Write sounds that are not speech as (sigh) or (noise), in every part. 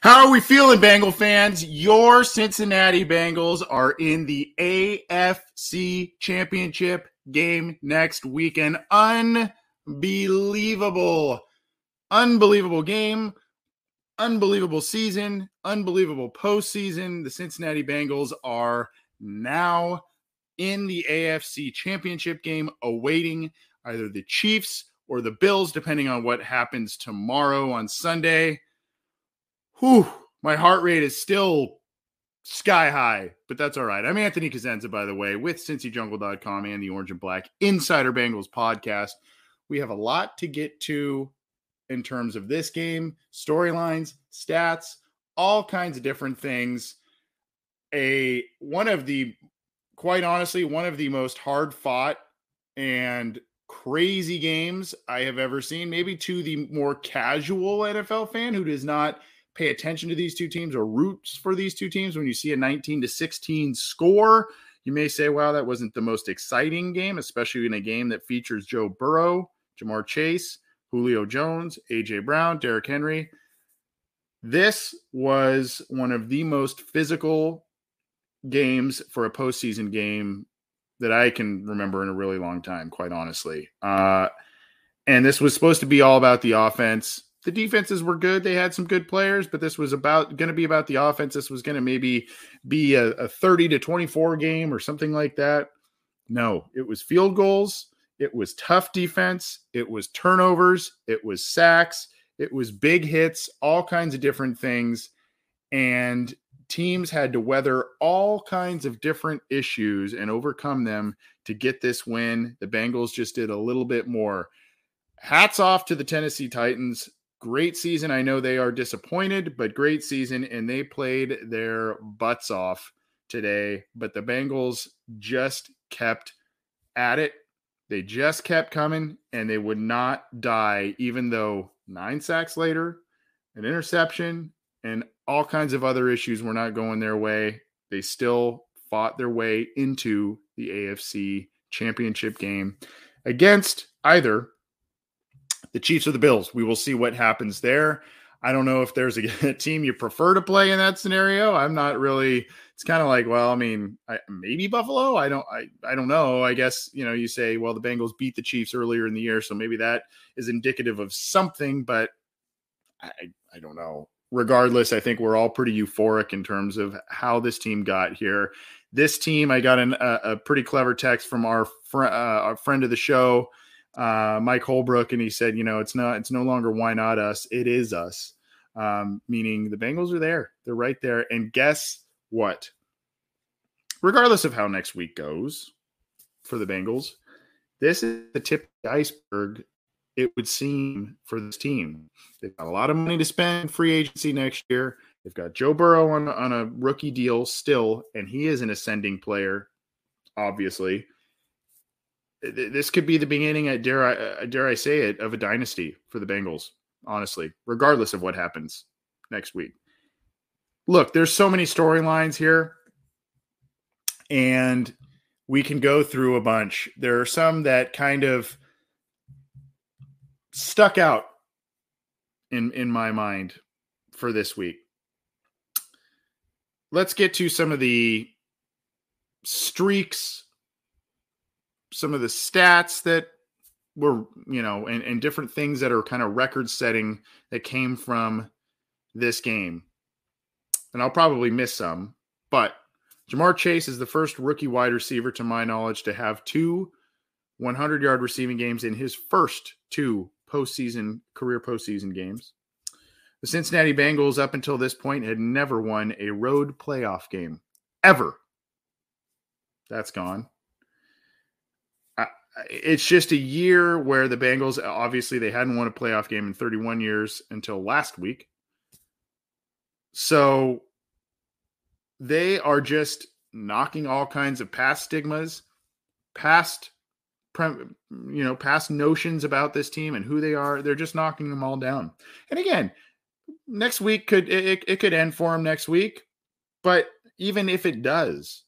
How are we feeling, Bengal fans? Your Cincinnati Bengals are in the AFC Championship game next weekend. Unbelievable. Unbelievable game. Unbelievable season. Unbelievable postseason. The Cincinnati Bengals are now in the AFC Championship game, awaiting either the Chiefs or the Bills, depending on what happens tomorrow on Sunday whew, my heart rate is still sky high, but that's all right. I'm Anthony Cosenza, by the way, with CincyJungle.com and the Orange and Black Insider Bengals podcast. We have a lot to get to in terms of this game, storylines, stats, all kinds of different things. A one of the quite honestly, one of the most hard fought and crazy games I have ever seen, maybe to the more casual NFL fan who does not pay attention to these two teams or roots for these two teams when you see a 19 to 16 score you may say wow that wasn't the most exciting game especially in a game that features joe burrow ja'marr chase julio jones aj brown Derrick henry. This was one of the most physical games for a postseason game that i can remember in a really long time quite honestly. Uh, and this was supposed to be all about the offense the defenses were good. They had some good players, but this was about going to be about the offense. This was going to maybe be a, a 30 to 24 game or something like that. No, it was field goals. It was tough defense. It was turnovers. It was sacks. It was big hits, all kinds of different things. And teams had to weather all kinds of different issues and overcome them to get this win. The Bengals just did a little bit more. Hats off to the Tennessee Titans great season. I know they are disappointed, but great season. And they played their butts off today. But the Bengals just kept at it. They just kept coming and they would not die, even though nine sacks later, an interception, and all kinds of other issues were not going their way. They still fought their way into the AFC championship game against either the Chiefs or the Bills. We will see what happens there. I don't know if there's a, a (laughs) team you prefer to play in that scenario. I'm not really. It's kind of like, well, I mean, I, maybe Buffalo. I don't. I I don't know. I guess you know you say, well, the Bengals beat the Chiefs earlier in the year, so maybe that is indicative of something. But I I don't know. Regardless, I think we're all pretty euphoric in terms of how this team got here. This team, I got an, a, a pretty clever text from our, fr- uh, our friend of the show, uh, Mike Holbrook, and he said, you know, it's not, it's no longer why not us, it is us. Um, meaning the Bengals are there, they're right there. And guess what? Regardless of how next week goes for the Bengals, this is the tip of the iceberg. It would seem for this team, they've got a lot of money to spend free agency next year. They've got Joe Burrow on on a rookie deal still, and he is an ascending player, obviously this could be the beginning, I dare I, dare I say it, of a dynasty for the Bengals. honestly, regardless of what happens next week. Look, there's so many storylines here, and we can go through a bunch. There are some that kind of stuck out in in my mind for this week. Let's get to some of the streaks, some of the stats that were, you know, and, and different things that are kind of record setting that came from this game. And I'll probably miss some, but Ja'Marr Chase is the first rookie wide receiver, to my knowledge, to have two 100 yard receiving games in his first two postseason career postseason games. The Cincinnati Bengals, up until this point, had never won a road playoff game ever. That's gone. It's just a year where the Bengals, obviously, they hadn't won a playoff game in 31 years until last week. So they are just knocking all kinds of past stigmas, past you know, past notions about this team and who they are. They're just knocking them all down. And again, next week could it, it could end for them next week, but even if it does,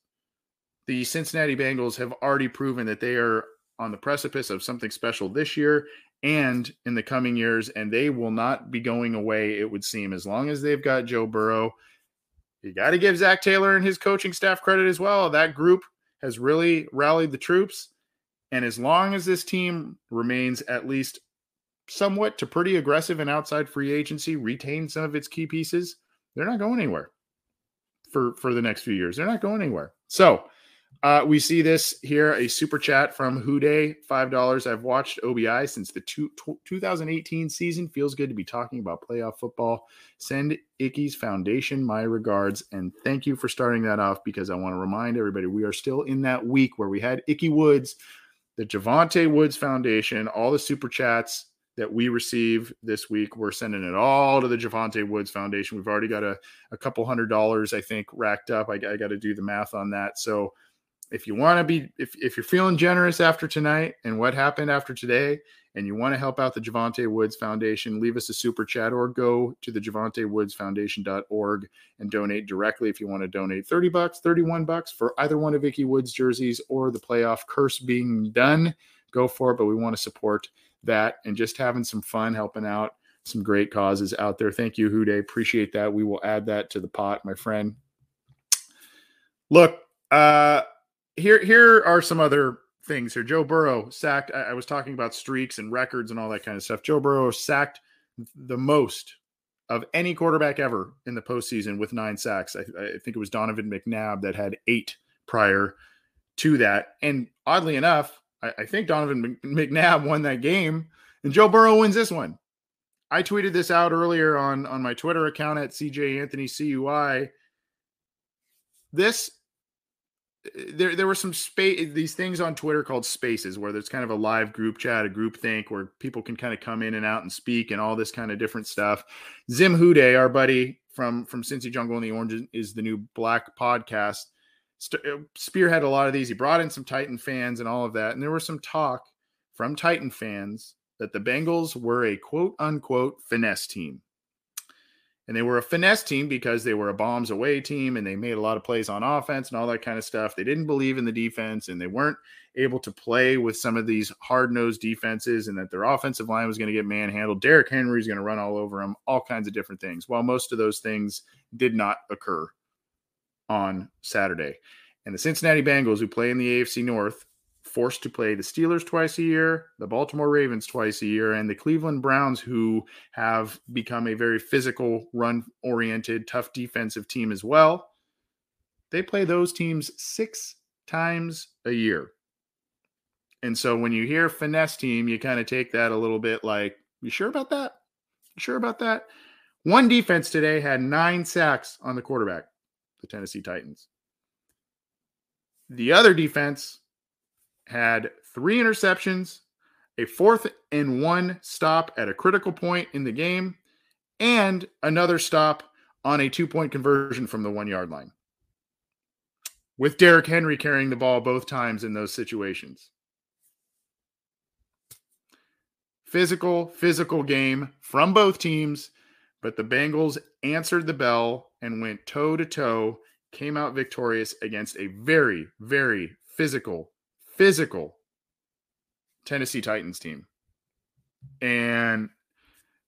the Cincinnati Bengals have already proven that they are on the precipice of something special this year and in the coming years, and they will not be going away, it would seem, as long as they've got Joe Burrow you got to give Zac Taylor and his coaching staff credit as well. That group has really rallied the troops. And as long as this team remains at least somewhat to pretty aggressive and outside free agency, retain some of its key pieces, they're not going anywhere for for the next few years. They're not going anywhere. So uh, we see this here a super chat from Huday, $5. I've watched OBI since the two, 2018 season. Feels good to be talking about playoff football. Send Ickey's Foundation my regards and thank you for starting that off because I want to remind everybody we are still in that week where we had Ickey Woods, the Jovante Woods Foundation, all the super chats that we receive this week. We're sending it all to the Jovante Woods Foundation. We've already got a, a couple hundred dollars, I think, racked up. I, I got to do the math on that. So if you want to be if, if you're feeling generous after tonight and what happened after today and you want to help out the Jovante Woods Foundation, leave us a super chat or go to the Jovante Woods Foundation.org and donate directly if you want to donate 30 bucks, 31 bucks for either one of Vicky Woods jerseys or the playoff curse being done. Go for it, but we want to support that and just having some fun helping out some great causes out there. Thank you, Hude. Appreciate that. We will add that to the pot, my friend. Look, uh, here here are some other things here. Joe Burrow sacked. I, I, was talking about streaks and records and all that kind of stuff. Joe Burrow sacked the most of any quarterback ever in the postseason with nine sacks. I, I think it was Donovan McNabb that had eight prior to that. And oddly enough, I, I think Donovan McNabb won that game, and Joe Burrow wins this one. I tweeted this out earlier on on my Twitter account at CJ Anthony CUI. This there there were some space these things on Twitter called spaces where there's kind of a live group chat, a group think where people can kind of come in and out and speak and all this kind of different stuff. Zim Hude, our buddy from from Cincy Jungle and the Orange is the new black podcast. St- uh, spearhead a lot of these. He brought in some Titan fans and all of that. And there was some talk from Titan fans that the Bengals were a quote unquote finesse team. And they were a finesse team because they were a bombs away team and they made a lot of plays on offense and all that kind of stuff. They didn't believe in the defense and they weren't able to play with some of these hard nosed defenses and that their offensive line was going to get manhandled. Derrick Henry is going to run all over them, all kinds of different things. While most of those things did not occur on Saturday. And the Cincinnati Bengals, who play in the AFC North, forced to play the Steelers twice a year, the Baltimore Ravens twice a year, and the Cleveland Browns, who have become a very physical, run oriented, tough defensive team as well. They play those teams six times a year. And so when you hear finesse team, you kind of take that a little bit like, you sure about that? You sure about that? One defense today had nine sacks on the quarterback, the Tennessee Titans. The other defense had three interceptions, a fourth and one stop at a critical point in the game, and another stop on a two point conversion from the one yard line. With Derrick Henry carrying the ball both times in those situations. Physical, physical game from both teams, but the Bengals answered the bell and went toe to toe, came out victorious against a very, very physical, physical Tennessee Titans team. And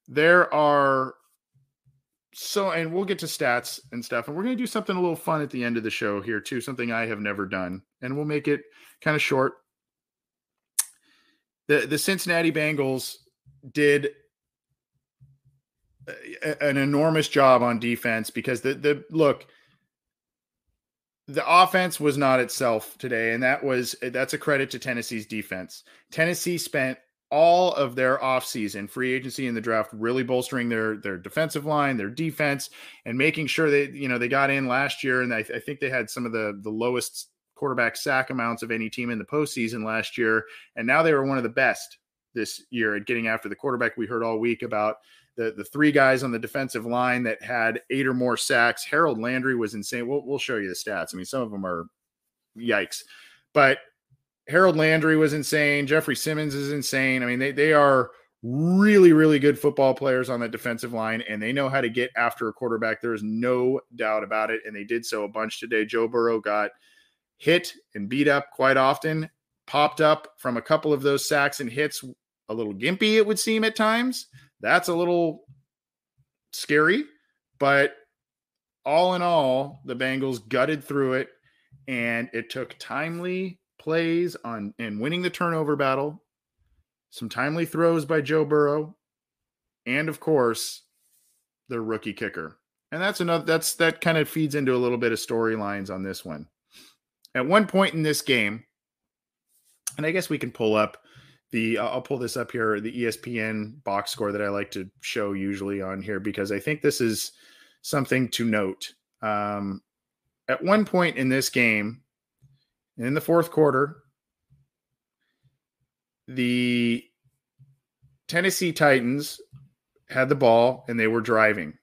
there are so and we'll get to stats and stuff and we're going to do something a little fun at the end of the show here too something i have never done and we'll make it kind of short the the cincinnati bengals did a, an enormous job on defense because the the look the offense was not itself today and that was that's a credit to tennessee's defense. Tennessee spent all of their offseason free agency and the draft really bolstering their their defensive line their defense and making sure they you know they got in last year and I, I, think they had some of the the lowest quarterback sack amounts of any team in the postseason last year and now they were one of the best this year at getting after the quarterback we heard all week about the the three guys on the defensive line that had eight or more sacks harold landry was insane we'll, we'll show you the stats i mean some of them are yikes but Harold Landry was insane. Jeffery Simmons is insane. I mean, they they are really really good football players on that defensive line, and they know how to get after a quarterback. There is no doubt about it, and they did so a bunch today. Joe Burrow got hit and beat up quite often. Popped up from a couple of those sacks and hits, a little gimpy it would seem at times. That's a little scary, but all in all, the Bengals gutted through it, and it took timely plays on and winning the turnover battle, some timely throws by Joe Burrow, and of course, the rookie kicker. And that's another that's that kind of feeds into a little bit of storylines on this one. At one point in this game, and I guess we can pull up the I'll pull this up here, the ESPN box score that I like to show usually on here because I think this is something to note. Um, at one point in this game, in the fourth quarter, the Tennessee Titans had the ball and they were driving.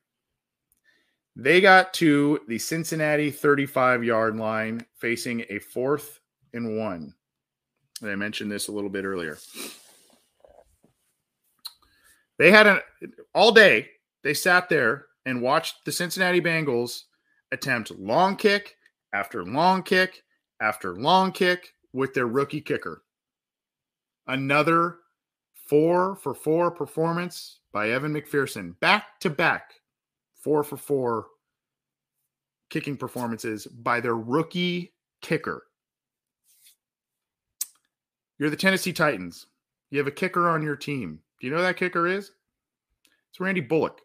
They got to the Cincinnati 35 yard line facing a fourth and one. And I mentioned this a little bit earlier. They had an all day, they sat there and watched the Cincinnati Bengals attempt long kick after long kick after long kick with their rookie kicker. Another four for four performance by Evan McPherson, back to back, four for four kicking performances by their rookie kicker. You're the Tennessee Titans. You have a kicker on your team. Do you know that kicker is? It's Randy Bullock.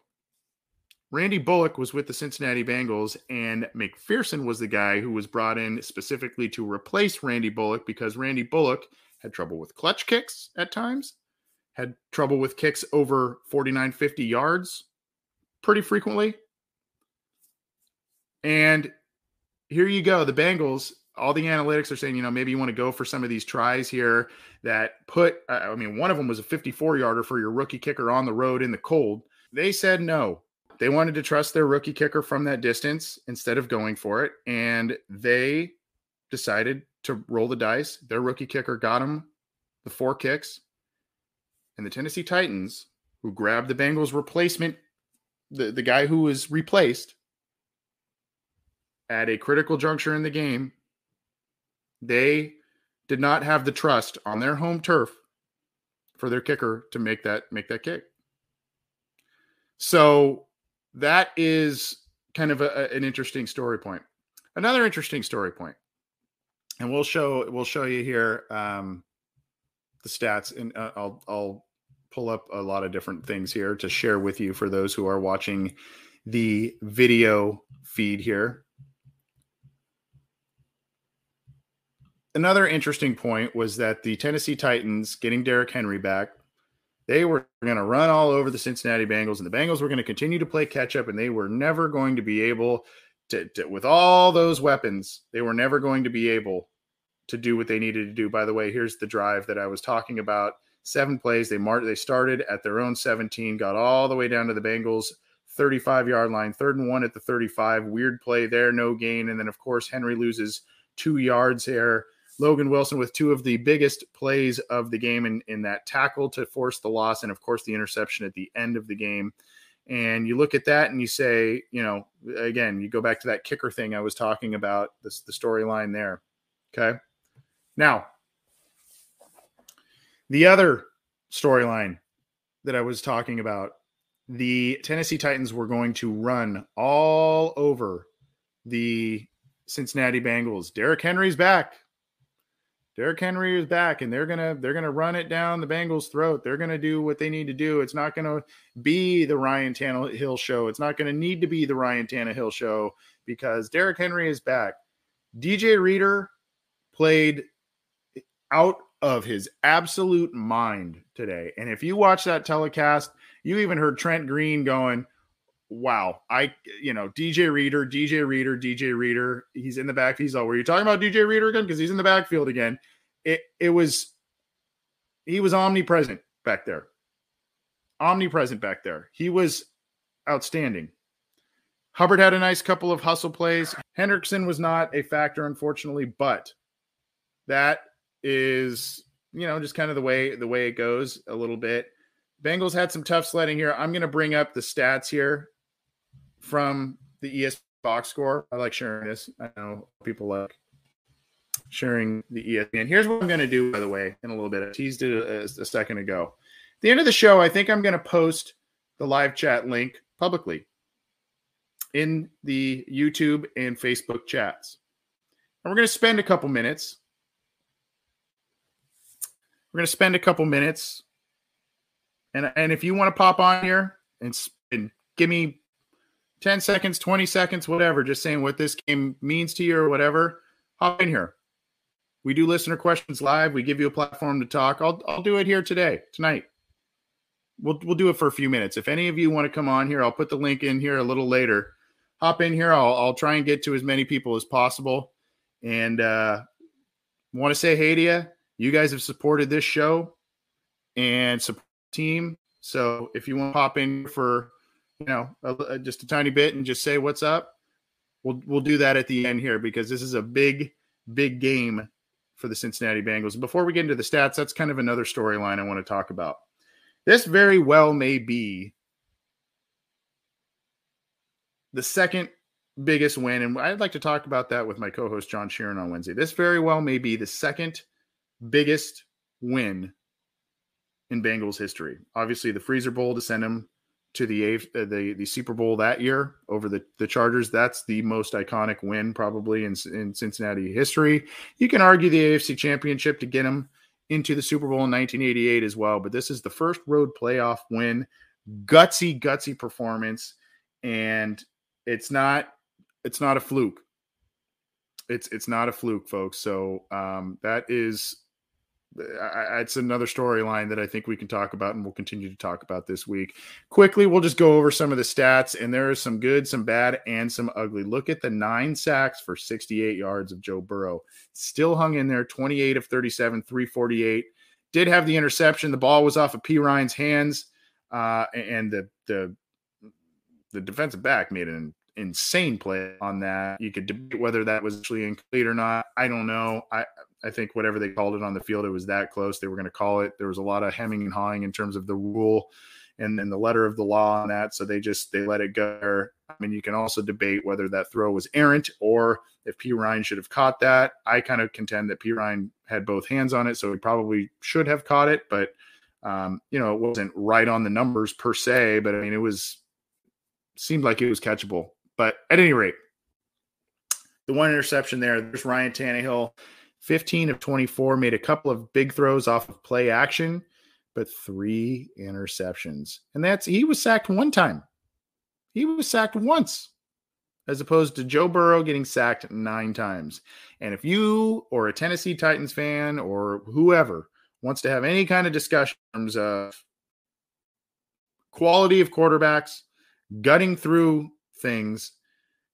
Randy Bullock was with the Cincinnati Bengals, and McPherson was the guy who was brought in specifically to replace Randy Bullock because Randy Bullock had trouble with clutch kicks at times, had trouble with kicks over 49, 50 yards pretty frequently. And here you go. The Bengals, all the analytics are saying, you know, maybe you want to go for some of these tries here that put, I mean, one of them was a 54 yarder for your rookie kicker on the road in the cold. They said no. They wanted to trust their rookie kicker from that distance instead of going for it. And they decided to roll the dice. Their rookie kicker got him the four kicks. And the Tennessee Titans, who grabbed the Bengals replacement, the, the guy who was replaced at a critical juncture in the game, they did not have the trust on their home turf for their kicker to make that make that kick. So that is kind of a, an interesting story point. Another interesting story point, and we'll show we'll show you here um, the stats, and uh, I'll I'll pull up a lot of different things here to share with you for those who are watching the video feed here. Another interesting point was that the Tennessee Titans getting Derrick Henry back they were going to run all over the Cincinnati Bengals, and the Bengals were going to continue to play catch up, and they were never going to be able to, to, with all those weapons, they were never going to be able to do what they needed to do. By the way, here's the drive that I was talking about. Seven plays. They marked. They started at their own 17, got all the way down to the Bengals 35 yard line, third and one at the 35. Weird play there, no gain, and then of course Henry loses two yards here Logan Wilson with two of the biggest plays of the game in, in that tackle to force the loss, and of course, the interception at the end of the game. And you look at that and you say, you know, again, you go back to that kicker thing I was talking about, this, the storyline there. Okay. Now, the other storyline that I was talking about, the Tennessee Titans were going to run all over the Cincinnati Bengals. Derrick Henry's back. Derrick Henry is back, and they're gonna they're gonna run it down the Bengals' throat. They're gonna do what they need to do. It's not gonna be the Ryan Tannehill show. It's not gonna need to be the Ryan Tannehill show because Derrick Henry is back. DJ Reader played out of his absolute mind today, and if you watch that telecast, you even heard Trent Green going, wow, I you know DJ Reader, DJ Reader, DJ Reader. He's in the back. He's all. Were you talking about DJ Reader again? Because he's in the backfield again. It it was he was omnipresent back there. Omnipresent back there. He was outstanding. Hubbard had a nice couple of hustle plays. Hendrickson was not a factor, unfortunately, but that is you know just kind of the way the way it goes a little bit. Bengals had some tough sledding here. I'm going to bring up the stats here from the ES box score. I like sharing this. I know people like sharing the ESPN. Here's what I'm going to do, by the way, in a little bit. I teased it a, a second ago. At the end of the show, I think I'm going to post the live chat link publicly in the YouTube and Facebook chats. And we're going to spend a couple minutes. We're going to spend a couple minutes. And, and if you want to pop on here and, and give me 10 seconds, 20 seconds, whatever, just saying what this game means to you or whatever, hop in here. We do listener questions live. We give you a platform to talk. I'll I'll do it here today, tonight. We'll we'll do it for a few minutes. If any of you want to come on here, I'll put the link in here a little later. Hop in here. I'll I'll try and get to as many people as possible. And uh want to say hey to you. You guys have supported this show and support team. So if you want to pop in for you know a, just a tiny bit and just say what's up, we'll we'll do that at the end here because this is a big big game for the Cincinnati Bengals. Before we get into the stats, that's kind of another storyline I want to talk about. This very well may be the second biggest win. And I'd like to talk about that with my co host, John Sheeran, on Wednesday. This very well may be the second biggest win in Bengals history. Obviously, the Freezer Bowl to send them to the uh, the the Super Bowl that year over the the Chargers. That's the most iconic win probably in in Cincinnati history. You can argue the AFC Championship to get them into the Super Bowl in 1988 as well, but this is the first road playoff win. Gutsy, gutsy performance, and it's not it's not a fluke. It's it's not a fluke, folks. So um, that is I, it's another storyline that I think we can talk about and we'll continue to talk about this week. Quickly, we'll just go over some of the stats, and there is some good, some bad, and some ugly. Look at the nine sacks for 68 yards of Joe Burrow. Still hung in there, 28 of 37, 348. Did have the interception. The ball was off of Perine's hands, uh, and the the the defensive back made an insane play on that. You could debate whether that was actually incomplete or not. I don't know. I I think whatever they called it on the field, it was that close. They were going to call it. There was a lot of hemming and hawing in terms of the rule and, and the letter of the law on that. So they just they let it go. I mean, you can also debate whether that throw was errant or if Perine should have caught that. I kind of contend that Perine had both hands on it, so he probably should have caught it. But um, you know, it wasn't right on the numbers per se. But I mean, it was seemed like it was catchable. But at any rate, the one interception there, there's Ryan Tannehill 15 of 24, made a couple of big throws off of play action, but three interceptions. And that's he was sacked one time. He was sacked once, as opposed to Joe Burrow getting sacked nine times. And if you or a Tennessee Titans fan or whoever wants to have any kind of discussion in terms of quality of quarterbacks, gutting through things,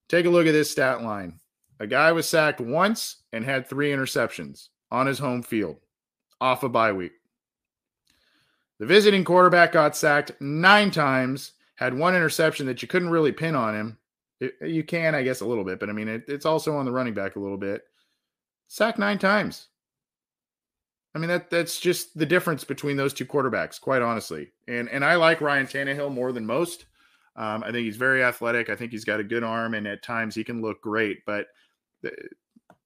take a look at this stat line. A guy was sacked once and had three interceptions on his home field off a bye week. The visiting quarterback got sacked nine times, had one interception that you couldn't really pin on him. It, you can, I guess, a little bit, but I mean, it, it's also on the running back a little bit. Sacked nine times. I mean that that's just the difference between those two quarterbacks, quite honestly. And and I like Ryan Tannehill more than most. Um, I think he's very athletic. I think he's got a good arm, and at times he can look great. But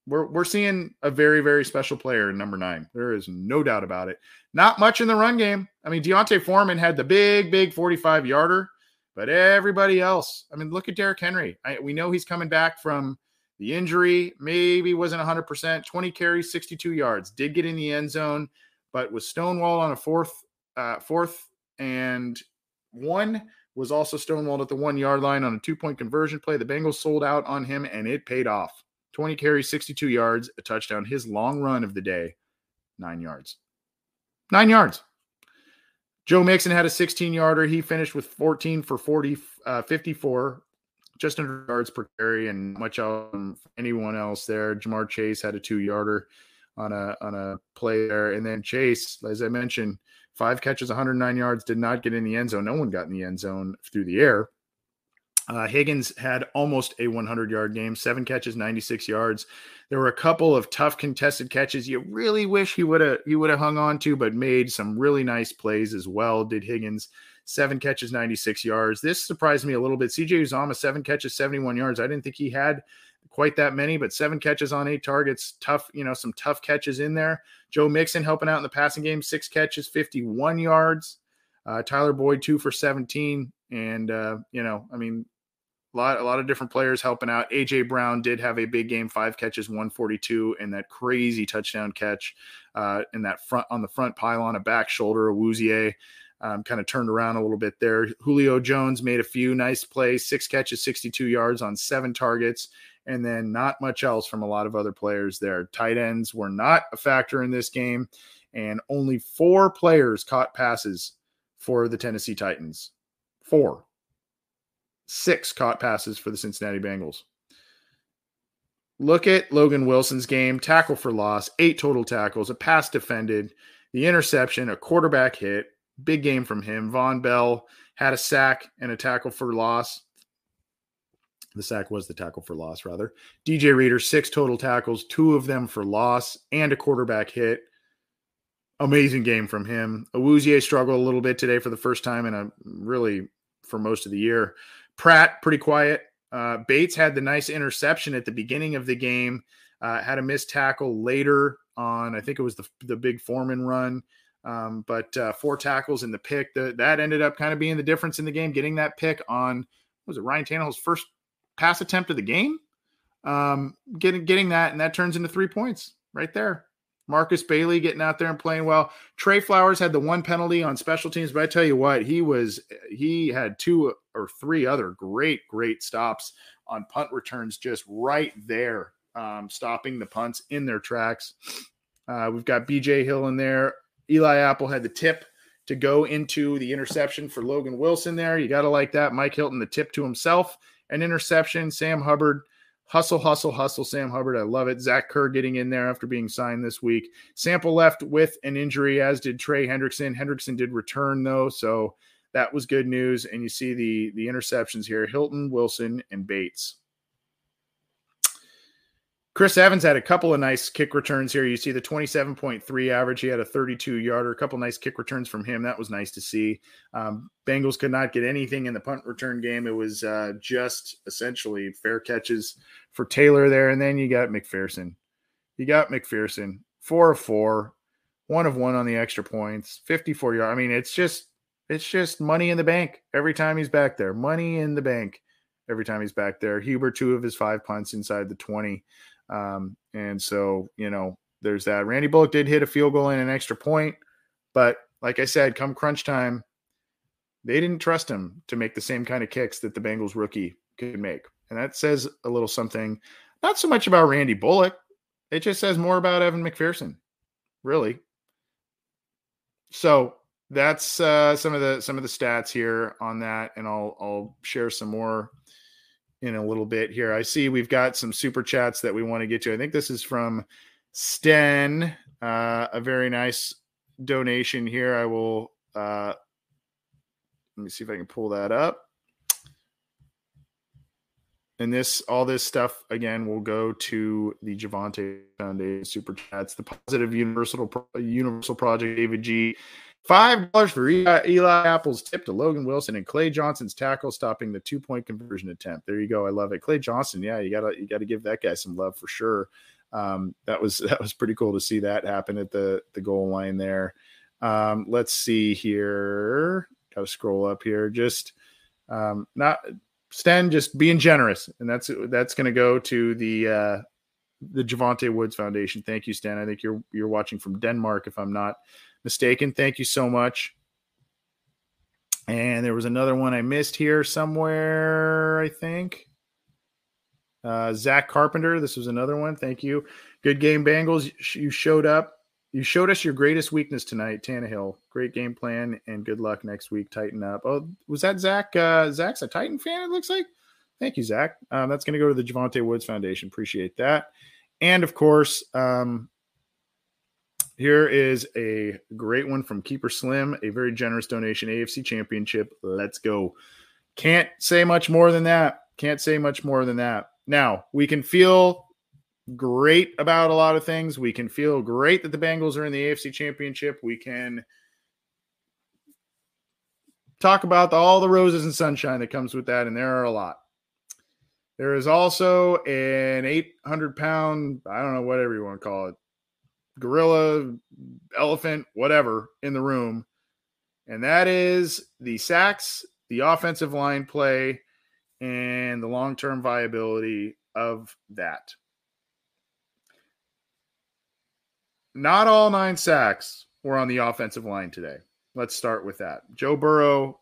we're we're seeing a very very special player in number nine. There is no doubt about it. Not much in the run game. I mean, D'Onta Foreman had the big big forty five yarder, but everybody else. I mean, look at Derrick Henry. I, we know he's coming back from the injury maybe wasn't 100%. 20 carries, 62 yards. Did get in the end zone, but was stonewalled on a fourth, uh, fourth and one. Was also stonewalled at the one yard line on a two point conversion play. The Bengals sold out on him, and it paid off. 20 carries, 62 yards, a touchdown. His long run of the day, nine yards. Nine yards. Joe Mixon had a 16 yarder. He finished with 14 for 40, uh, 54 just under yards per carry and much else anyone else there. Ja'Marr Chase had a two yarder on a on a play there, and then Chase, as I mentioned, five catches, 109 yards, did not get in the end zone. No one got in the end zone through the air. Uh, Higgins had almost a 100 yard game, seven catches, 96 yards. There were a couple of tough contested catches you really wish he would have he would have hung on to, but made some really nice plays as well. Did Higgins? seven catches, 96 yards. This surprised me a little bit. CJ Uzomah, seven catches, 71 yards. I didn't think he had quite that many, but seven catches on eight targets. Tough, you know, some tough catches in there. Joe Mixon helping out in the passing game, six catches, 51 yards. Uh, Tyler Boyd, two for 17. And, uh, you know, I mean, a lot, a lot of different players helping out. AJ Brown did have a big game, five catches, 142, and that crazy touchdown catch uh, in that front on the front pylon, a back shoulder, Awuzie um, kind of turned around a little bit there. Julio Jones made a few nice plays, six catches, 62 yards on seven targets, and then not much else from a lot of other players there. Tight ends were not a factor in this game, and only four players caught passes for the Tennessee Titans. Four. Six caught passes for the Cincinnati Bengals. Look at Logan Wilson's game tackle for loss, eight total tackles, a pass defended, the interception, a quarterback hit, Big game from him. Vonn Bell had a sack and a tackle for loss. The sack was the tackle for loss, rather. DJ Reader, six total tackles, two of them for loss, and a quarterback hit. Amazing game from him. Awuzie struggled a little bit today for the first time in a really for most of the year. Pratt, pretty quiet. Uh, Bates had the nice interception at the beginning of the game, uh, had a missed tackle later on, I think it was the, the big Foreman run. Um, but uh, four tackles in the pick the, that ended up kind of being the difference in the game. Getting that pick on was it Ryan Tannehill's first pass attempt of the game. Um, getting getting that and that turns into three points right there. Markus Bailey getting out there and playing well. Tre Flowers had the one penalty on special teams, but I tell you what, he was he had two or three other great great stops on punt returns just right there, um, stopping the punts in their tracks. Uh, we've got BJ Hill in there, Eli Apple had the tip to go into the interception for Logan Wilson there. You got to like that. Mike Hilton, the tip to himself, an interception. Sam Hubbard, hustle, hustle, hustle. Sam Hubbard, I love it. Zach Kerr getting in there after being signed this week. Sample left with an injury, as did Trey Hendrickson. Hendrickson did return though, so that was good news. And you see the the interceptions here: Hilton, Wilson, and Bates. Chris Evans had a couple of nice kick returns here. You see the 27.3 average. He had a 32 yarder, a couple nice kick returns from him. That was nice to see. Um, Bengals could not get anything in the punt return game. It was uh, just essentially fair catches for Taylor there. And then you got McPherson. You got McPherson, four of four, one of one on the extra points, 54 yards. I mean, it's just, it's just money in the bank every time he's back there. Money in the bank every time he's back there. Huber, two of his five punts inside the 20. Um, and so, you know, there's that. Randy Bullock did hit a field goal and an extra point, but like I said, come crunch time, they didn't trust him to make the same kind of kicks that the Bengals rookie could make. And that says a little something, not so much about Randy Bullock. It just says more about Evan McPherson, really. So that's uh, some of the some of the stats here on that, and I'll I'll share some more in a little bit here. I see we've got some super chats that we want to get to. I think this is from Sten, uh, a very nice donation here. I will uh, let me see if I can pull that up. and this all this stuff again will go to the Jovante Foundation super chats. The positive universal universal project David G. Five dollars for Eli, Eli, Apple's tip to Logan Wilson and Clay Johnson's tackle, stopping the two point conversion attempt. There you go. I love it. Clay Johnson, yeah, you gotta you gotta give that guy some love for sure. Um, that was (laughs) that was pretty cool to see that happen at the the goal line there. Um, let's see here. Got to scroll up here. Just um, not Sten just being generous, and that's that's to go to the uh, the Jovante Woods Foundation. Thank you, Stan. I think you're you're watching from Denmark, if I'm not mistaken. Thank you so much. And there was another one I missed here somewhere. I think uh, Zach Carpenter. This was another one. Thank you. Good game, Bengals. You showed up. You showed us your greatest weakness tonight, Tannehill. Great game plan and good luck next week. Tighten up. Oh, was that Zach? Uh, Zach's a Titan fan, it looks like. Thank you, Zach. Um, that's going to go to the Jovante Woods Foundation. Appreciate that. And of course, um, here is a great one from Keeper Slim, a very generous donation, AFC Championship. Let's go. Can't say much more than that. Can't say much more than that. Now, we can feel great about a lot of things. We can feel great that the Bengals are in the AFC Championship. We can talk about all the roses and sunshine that comes with that, and there are a lot. There is also an 800 pound, I don't know, whatever you want to call it, gorilla, elephant, whatever, in the room. And that is the sacks, the offensive line play, and the long term viability of that. Not all nine sacks were on the offensive line today. Let's start with that. Joe Burrow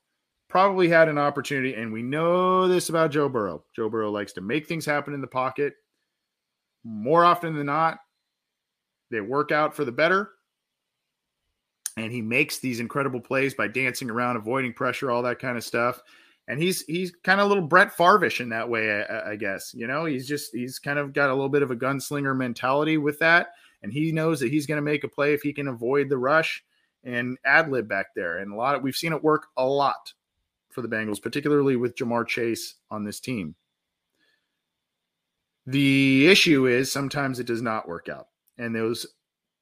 probably had an opportunity, and we know this about Joe Burrow. Joe Burrow likes to make things happen in the pocket. More often than not, they work out for the better. And he makes these incredible plays by dancing around, avoiding pressure, all that kind of stuff. And he's he's kind of a little Brett Favre-ish in that way, I, I guess. You know, he's just he's kind of got a little bit of a gunslinger mentality with that and he knows that he's going to make a play if he can avoid the rush and ad lib back there. And a lot of we've seen it work a lot for the Bengals, particularly with Ja'Marr Chase on this team. The issue is sometimes it does not work out, and those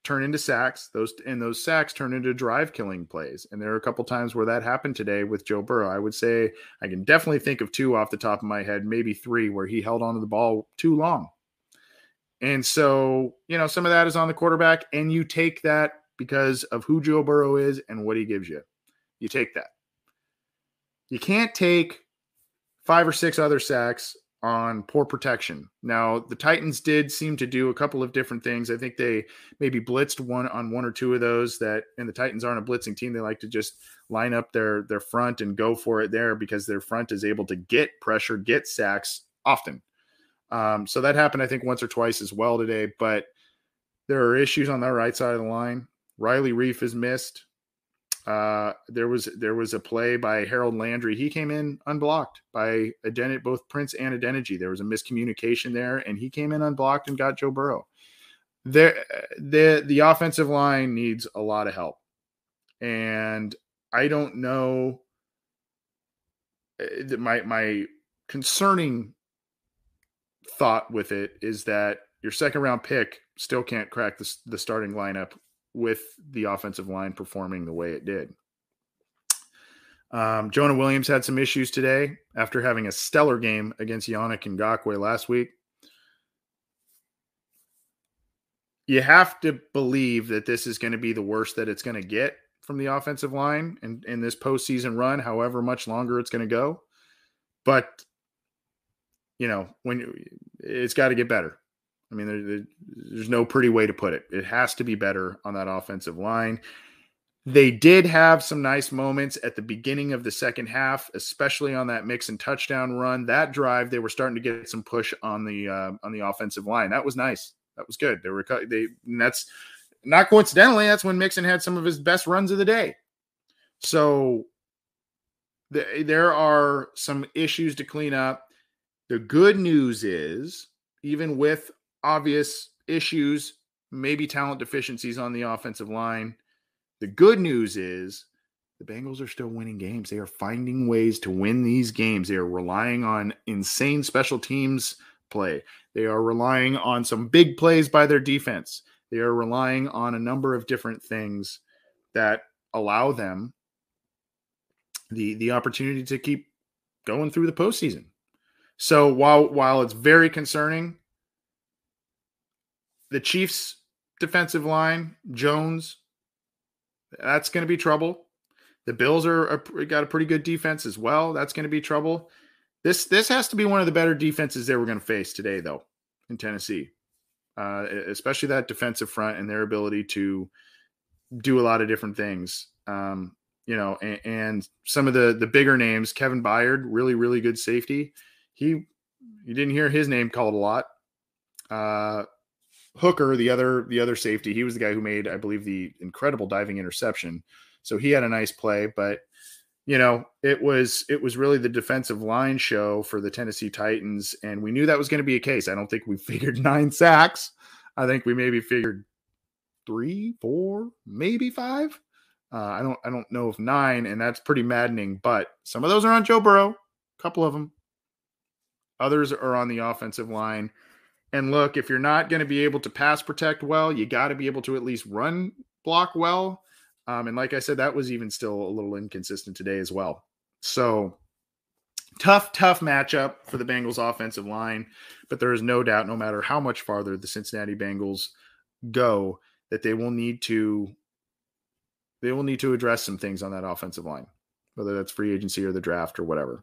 turn into sacks. Those and those sacks turn into drive killing plays. And there are a couple times where that happened today with Joe Burrow. I would say I can definitely think of two off the top of my head, maybe three, where he held onto the ball too long and so, you know, some of that is on the quarterback, and you take that because of who Joe Burrow is and what he gives you. You take that. You can't take five or six other sacks on poor protection. Now, the Titans did seem to do a couple of different things. I think they maybe blitzed one on one or two of those that and the Titans aren't a blitzing team. They like to just line up their their front and go for it there because their front is able to get pressure, get sacks often. Um, so that happened, I think, once or twice as well today. But there are issues on the right side of the line. Riley Reiff is missed. Uh, there was there was a play by Harold Landry. He came in unblocked by Aden- both Prince and Adeniji. There was a miscommunication there, and he came in unblocked and got Joe Burrow. There, the the offensive line needs a lot of help, and I don't know. Uh, my my concerning thought with it is that your second round pick still can't crack the, the starting lineup with the offensive line performing the way it did. Um, Jonah Williams had some issues today after having a stellar game against Yannick Ngakoue last week. You have to believe that this is going to be the worst that it's going to get from the offensive line in, in this postseason run, however much longer it's going to go. But you know, when it's got to get better. I mean, there, there, there's no pretty way to put it. It has to be better on that offensive line. They did have some nice moments at the beginning of the second half, especially on that Mixon touchdown run. That drive, they were starting to get some push on the uh, on the offensive line. That was nice. That was good. They were they. that's not coincidentally. That's when Mixon had some of his best runs of the day. So the, there are some issues to clean up. The good news is, even with obvious issues, maybe talent deficiencies on the offensive line, the good news is the Bengals are still winning games. They are finding ways to win these games. They are relying on insane special teams play. They are relying on some big plays by their defense. They are relying on a number of different things that allow them the the opportunity to keep going through the postseason. So while while it's very concerning, the Chiefs defensive line, Jones, that's going to be trouble. The Bills are, got a pretty good defense as well. That's going to be trouble. This this has to be one of the better defenses they were going to face today, though, in Tennessee, uh, especially that defensive front and their ability to do a lot of different things. Um, you know, and, and, some of the the bigger names, Kevin Byard, really really good safety. He you didn't hear his name called a lot. Uh, Hooker, the other the other safety, he was the guy who made, I believe, the incredible diving interception. So he had a nice play, but you know, it was it was really the defensive line show for the Tennessee Titans, and we knew that was going to be a case. I don't think we (laughs) figured nine sacks. I think we maybe figured three, four, maybe five. Uh, I don't I don't know if nine, and that's pretty maddening. But some of those are on Joe Burrow, a couple of them. Others are on the offensive line. And look, if you're not going to be able to pass protect well, you got to be able to at least run block well. Um, and like I said, that was even still a little inconsistent today as well. So tough, tough matchup for the Bengals offensive line. But there is no doubt, no matter how much farther the Cincinnati Bengals go, that they will need to they will need to address some things on that offensive line, whether that's free agency or the draft or whatever.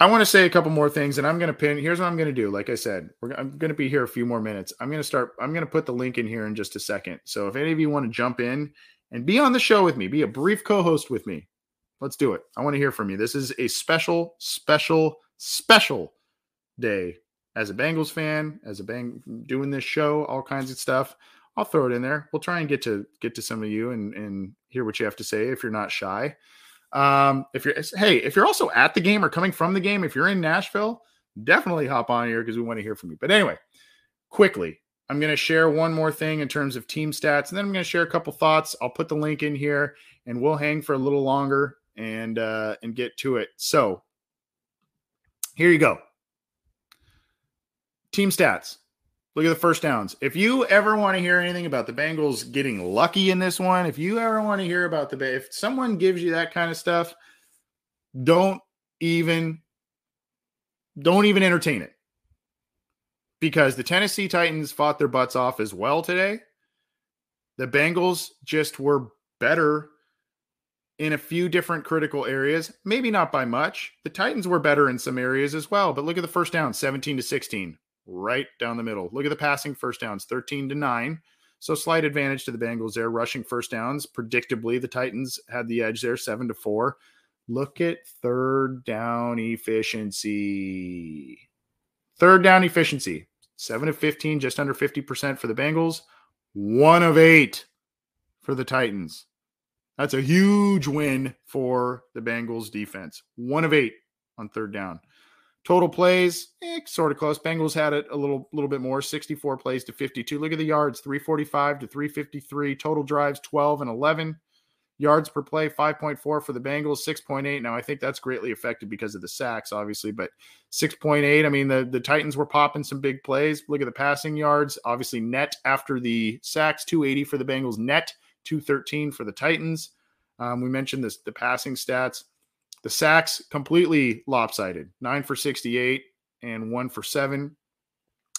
I want to say a couple more things, and I'm going to pin. Here's what I'm going to do. Like I said, I'm going to be here a few more minutes. I'm going to start. I'm going to put the link in here in just a second. So if any of you want to jump in and be on the show with me, be a brief co-host with me, let's do it. I want to hear from you. This is a special, special, special day. As a Bengals fan, as a bang doing this show, all kinds of stuff. I'll throw it in there. We'll try and get to get to some of you and and hear what you have to say if you're not shy. Um, if you're hey, if you're also at the game or coming from the game, if you're in Nashville, definitely hop on here because we want to hear from you. But anyway, quickly, I'm going to share one more thing in terms of team stats, and then I'm going to share a couple thoughts. I'll put the link in here, and we'll hang for a little longer and uh, and get to it. So here you go. Team stats. Look at the first downs. If you ever want to hear anything about the Bengals getting lucky in this one, if you ever want to hear about the if someone gives you that kind of stuff, don't even don't even entertain it. Because the Tennessee Titans fought their butts off as well today. The Bengals just were better in a few different critical areas, maybe not by much. The Titans were better in some areas as well, but look at the first down, 17 to 16 right down the middle. Look at the passing first downs 13 to 9. So slight advantage to the Bengals there. Rushing first downs, predictably, the Titans had the edge there, 7 to 4. Look at third down efficiency. Third down efficiency, 7 of 15, just under 50% for the Bengals, 1 of 8 for the Titans. That's a huge win for the Bengals defense. 1 of 8 on third down. Total plays, eh, sort of close. Bengals had it a little little bit more, 64 plays to 52. Look at the yards, 345 to 353. Total drives, 12 and 11. Yards per play, 5.4 for the Bengals, 6.8. Now, I think that's greatly affected because of the sacks, obviously, but 6.8. I mean, the, the Titans were popping some big plays. Look at the passing yards. Obviously, net after the sacks, 280 for the Bengals, net 213 for the Titans. Um, we mentioned this the passing stats. The sacks completely lopsided. Nine for 68 and one for seven.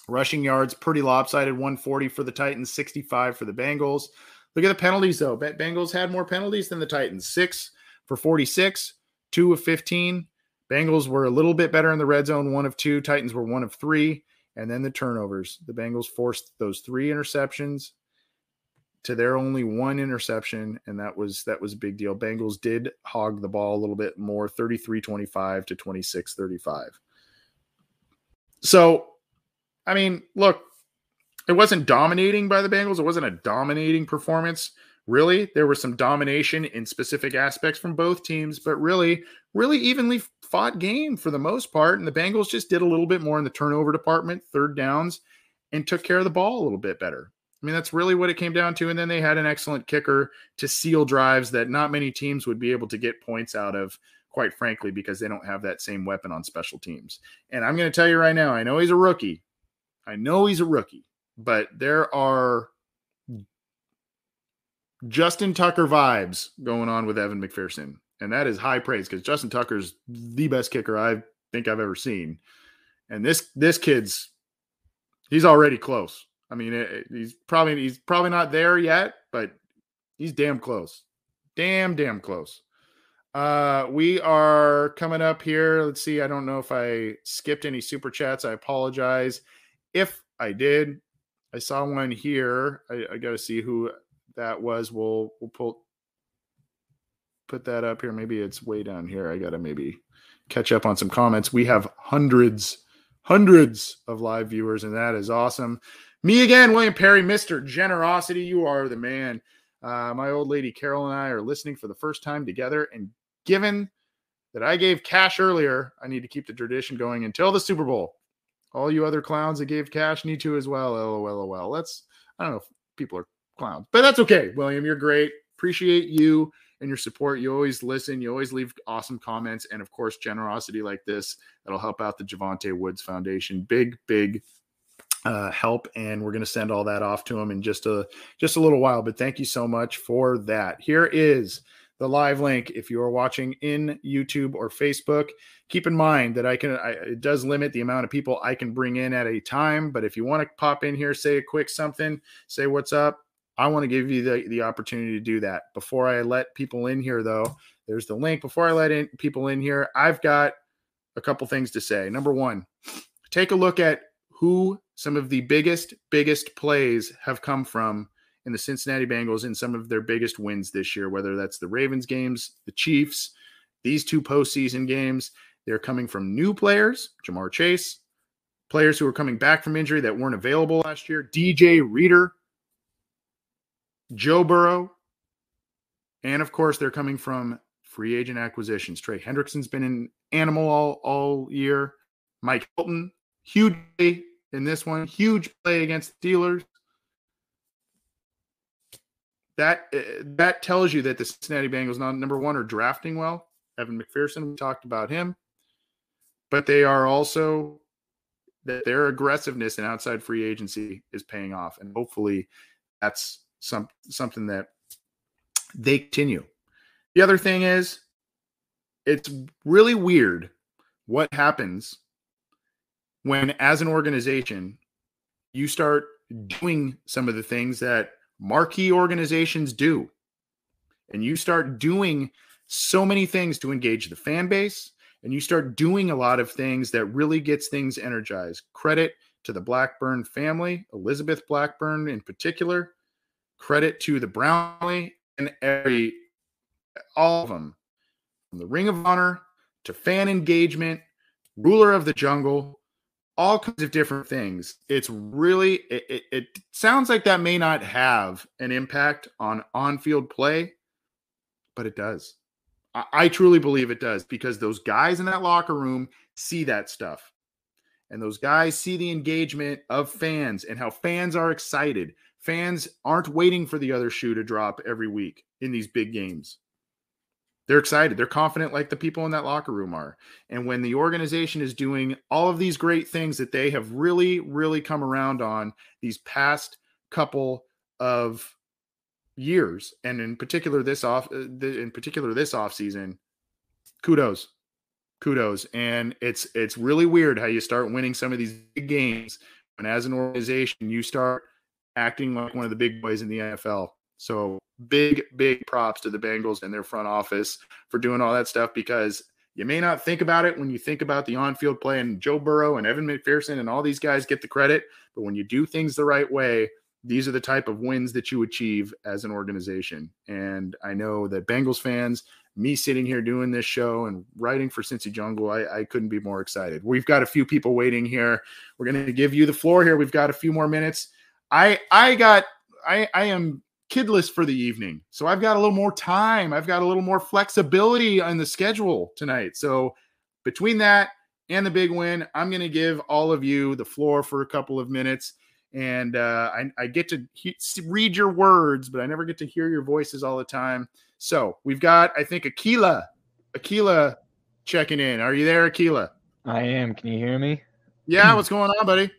Rushing yards pretty lopsided. 140 for the Titans, 65 for the Bengals. Look at the penalties though. Bengals had more penalties than the Titans. Six for 46, two of 15. Bengals were a little bit better in the red zone, one of two. Titans were one of three. And then the turnovers. The Bengals forced those three interceptions to their only one interception, and that was that was a big deal. Bengals did hog the ball a little bit more, 33-25 to 26-35. So, I mean, look, it wasn't dominating by the Bengals. It wasn't a dominating performance. Really, there was some domination in specific aspects from both teams, but really, really evenly fought game for the most part. And the Bengals just did a little bit more in the turnover department, third downs, and took care of the ball a little bit better. I mean, that's really what it came down to. And then they had an excellent kicker to seal drives that not many teams would be able to get points out of, quite frankly, because they don't have that same weapon on special teams. And I'm going to tell you right now, I know he's a rookie. I know he's a rookie, but there are Justin Tucker vibes going on with Evan McPherson and that is high praise because Justin Tucker's the best kicker I think I've ever seen, and this this kid's he's already close. I mean, it, he's probably he's probably not there yet, but he's damn close, damn damn close. Uh, we are coming up here. Let's see. I don't know if I skipped any super chats. I apologize if I did. I saw one here. I, I got to see who that was. We'll we'll pull put that up here. Maybe it's way down here. I got to maybe catch up on some comments. We have hundreds, hundreds of live viewers, and that is awesome. Me again, William Perry, Mr. Generosity. You are the man. Uh, my old lady Carol and I are listening for the first time together. And given that I gave cash earlier, I need to keep the tradition going until the Super Bowl. All you other clowns that gave cash need to as well. LOL. LOL. Let's, I don't know if people are clowns, but that's okay. William, you're great. Appreciate you and your support. You always listen, you always leave awesome comments, and of course, generosity like this that'll help out the Jovante Woods Foundation. Big, big uh, help, and we're going to send all that off to him in just a just a little while. But thank you so much for that. Here is the live link if you are watching in YouTube or Facebook. Keep in mind that I can I, it does limit the amount of people I can bring in at a time, but if you want to pop in here, say a quick something, say what's up, I want to give you the, the opportunity to do that. Before I let people in here, though, there's the link. Before I let in people in here, I've got a couple things to say. Number one, take a look at who some of the biggest, biggest plays have come from in the Cincinnati Bengals in some of their biggest wins this year, whether that's the Ravens games, the Chiefs, these two postseason games. They're coming from new players, Ja'Marr Chase, players who are coming back from injury that weren't available last year, DJ Reader, Joe Burrow, and of course, they're coming from free agent acquisitions. Trey Hendrickson's been an animal all, all year. Mike Hilton, huge play in this one, huge play against the Steelers. That uh, that tells you that the Cincinnati Bengals, not number one, are drafting well. Evan McPherson, we talked about him, but they are also that their aggressiveness in outside free agency is paying off, and hopefully, that's some something that they continue. The other thing is, it's really weird what happens when, as an organization, you start doing some of the things that marquee organizations do. And you start doing so many things to engage the fan base, and you start doing a lot of things that really gets things energized. Credit to the Blackburn family, Elizabeth Blackburn in particular, Credit to the Brownlee and every all of them, from the Ring of Honor to fan engagement, ruler of the jungle, all kinds of different things. It's really it, it, it sounds like that may not have an impact on on-field play, but it does. I, I truly believe it does because those guys in that locker room see that stuff. And those guys see the engagement of fans and how fans are excited fans aren't waiting for the other shoe to drop every week in these big games. They're excited. They're confident, like the people in that locker room are. And when the organization is doing all of these great things that they have really, really come around on these past couple of years, and in particular this off, uh, in particular this off season, kudos, kudos. And it's it's really weird how you start winning some of these big games, and as an organization, you start acting like one of the big boys in the NFL. So big, big props to the Bengals and their front office for doing all that stuff because you may not think about it when you think about the on-field play and Joe Burrow and Evan McPherson and all these guys get the credit, but when you do things the right way, these are the type of wins that you achieve as an organization. And I know that Bengals fans, me sitting here doing this show and writing for Cincy Jungle, I, I couldn't be more excited. We've got a few people waiting here. We're going to give you the floor here. We've got a few more minutes. I I got I I am kidless for the evening. So I've got a little more time. I've got a little more flexibility on the schedule tonight. So between that and the big win, I'm going to give all of you the floor for a couple of minutes. And uh, I, I, get to he- read your words, but I never get to hear your voices all the time. So we've got, I think, Aquila, Aquila checking in. Are you there, Aquila? I am. Can you hear me? Yeah. What's going on, buddy?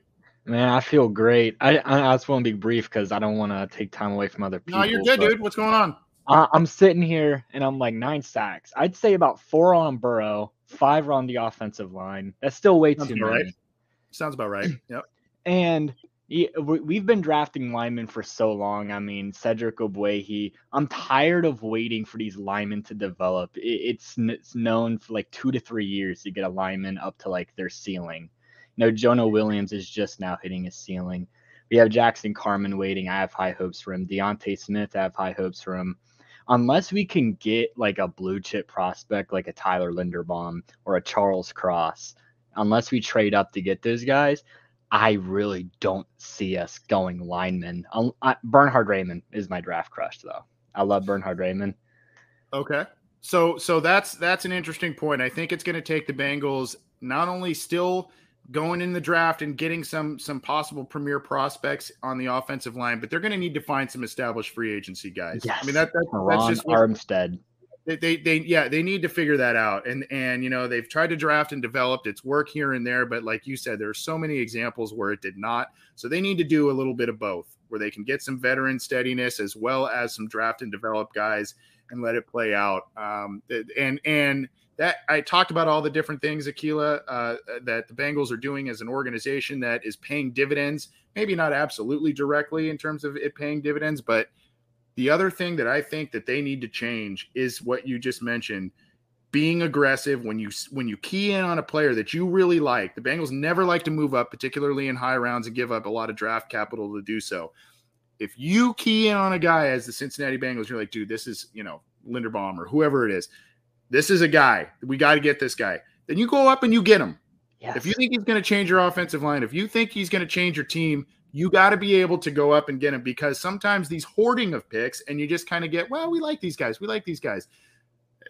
Man, I feel great. I I, just want to be brief because I don't want to take time away from other people. No, you're good, dude. What's going on? I, I'm sitting here and I'm like nine sacks. I'd say about four on Burrow, five on the offensive line. That's still way Sounds too many. right. Sounds about right. (clears throat) Yep. And we- we've been drafting linemen for so long. I mean, Cedric Ogbuehi. I'm tired of waiting for these linemen to develop. It's it's known for like two to three years to get a lineman up to like their ceiling. Know, Jonah Williams is just now hitting his ceiling. We have Jackson Carman waiting. I have high hopes for him. D'Ante Smith, I have high hopes for him. Unless we can get like a blue chip prospect like a Tyler Linderbaum or a Charles Cross, unless we trade up to get those guys, I really don't see us going lineman. Um, I, Bernhard Raimann is my draft crush, though. I love Bernhard Raimann. Okay. So so that's that's an interesting point. I think it's going to take the Bengals not only still going in the draft and getting some some possible premier prospects on the offensive line, but they're going to need to find some established free agency guys. Yes. I mean that, that that's just what, Armstead. they, they they yeah they need to figure that out and and you know they've tried to draft and developed its work here and there but like you said there are so many examples where it did not so they need to do a little bit of both where they can get some veteran steadiness as well as some draft and develop guys and let it play out um and and that I talked about all the different things Aquila uh, that the Bengals are doing as an organization that is paying dividends maybe not absolutely directly in terms of it paying dividends but the other thing that I think that they need to change is what you just mentioned, being aggressive when you when you key in on a player that you really like. The Bengals never like to move up, particularly in high rounds, and give up a lot of draft capital to do so. If you key in on a guy as the Cincinnati Bengals, you're like, dude, this is you know Linderbaum or whoever it is. This is a guy. We got to get this guy. Then you go up and you get him. Yes. If you think he's going to change your offensive line, if you think he's going to change your team, you got to be able to go up and get him because sometimes these hoarding of picks and you just kind of get, well, we like these guys. We like these guys.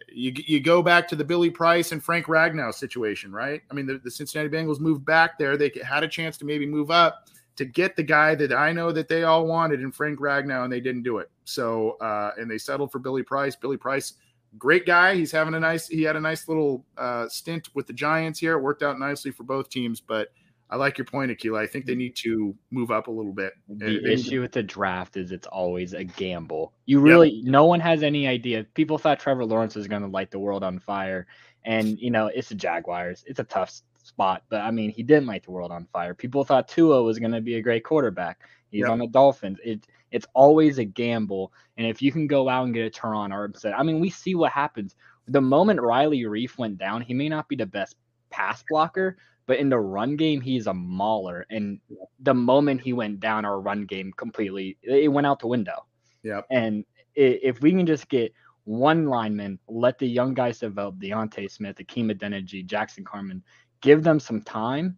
You, you go back to the Billy Price and Frank Ragnow situation, right? I mean, the, the Cincinnati Bengals moved back there. They had a chance to maybe move up to get the guy that I know that they all wanted in Frank Ragnow, and they didn't do it. So, uh, and they settled for Billy Price. Billy Price, great guy. He's having a nice, he had a nice little uh, stint with the Giants here. It worked out nicely for both teams, but I like your point, Akila. I think they need to move up a little bit. The issue with the draft is it's always a gamble. You really, no one has any idea. People thought Trevor Lawrence was going to light the world on fire, and you know it's the Jaguars. It's a tough spot, but I mean he didn't light the world on fire. People thought Tua was going to be a great quarterback. He's Yep. on the Dolphins. It it's always a gamble, and if you can go out and get a Terron Armstead, I mean we see what happens. The moment Riley Reiff went down, he may not be the best pass blocker, but in the run game, he's a mauler. And the moment he went down, our run game completely it went out the window. Yep. And if we can just get one lineman, let the young guys develop, D'Ante Smith, Akeem Adeniji, Jackson Carman, give them some time.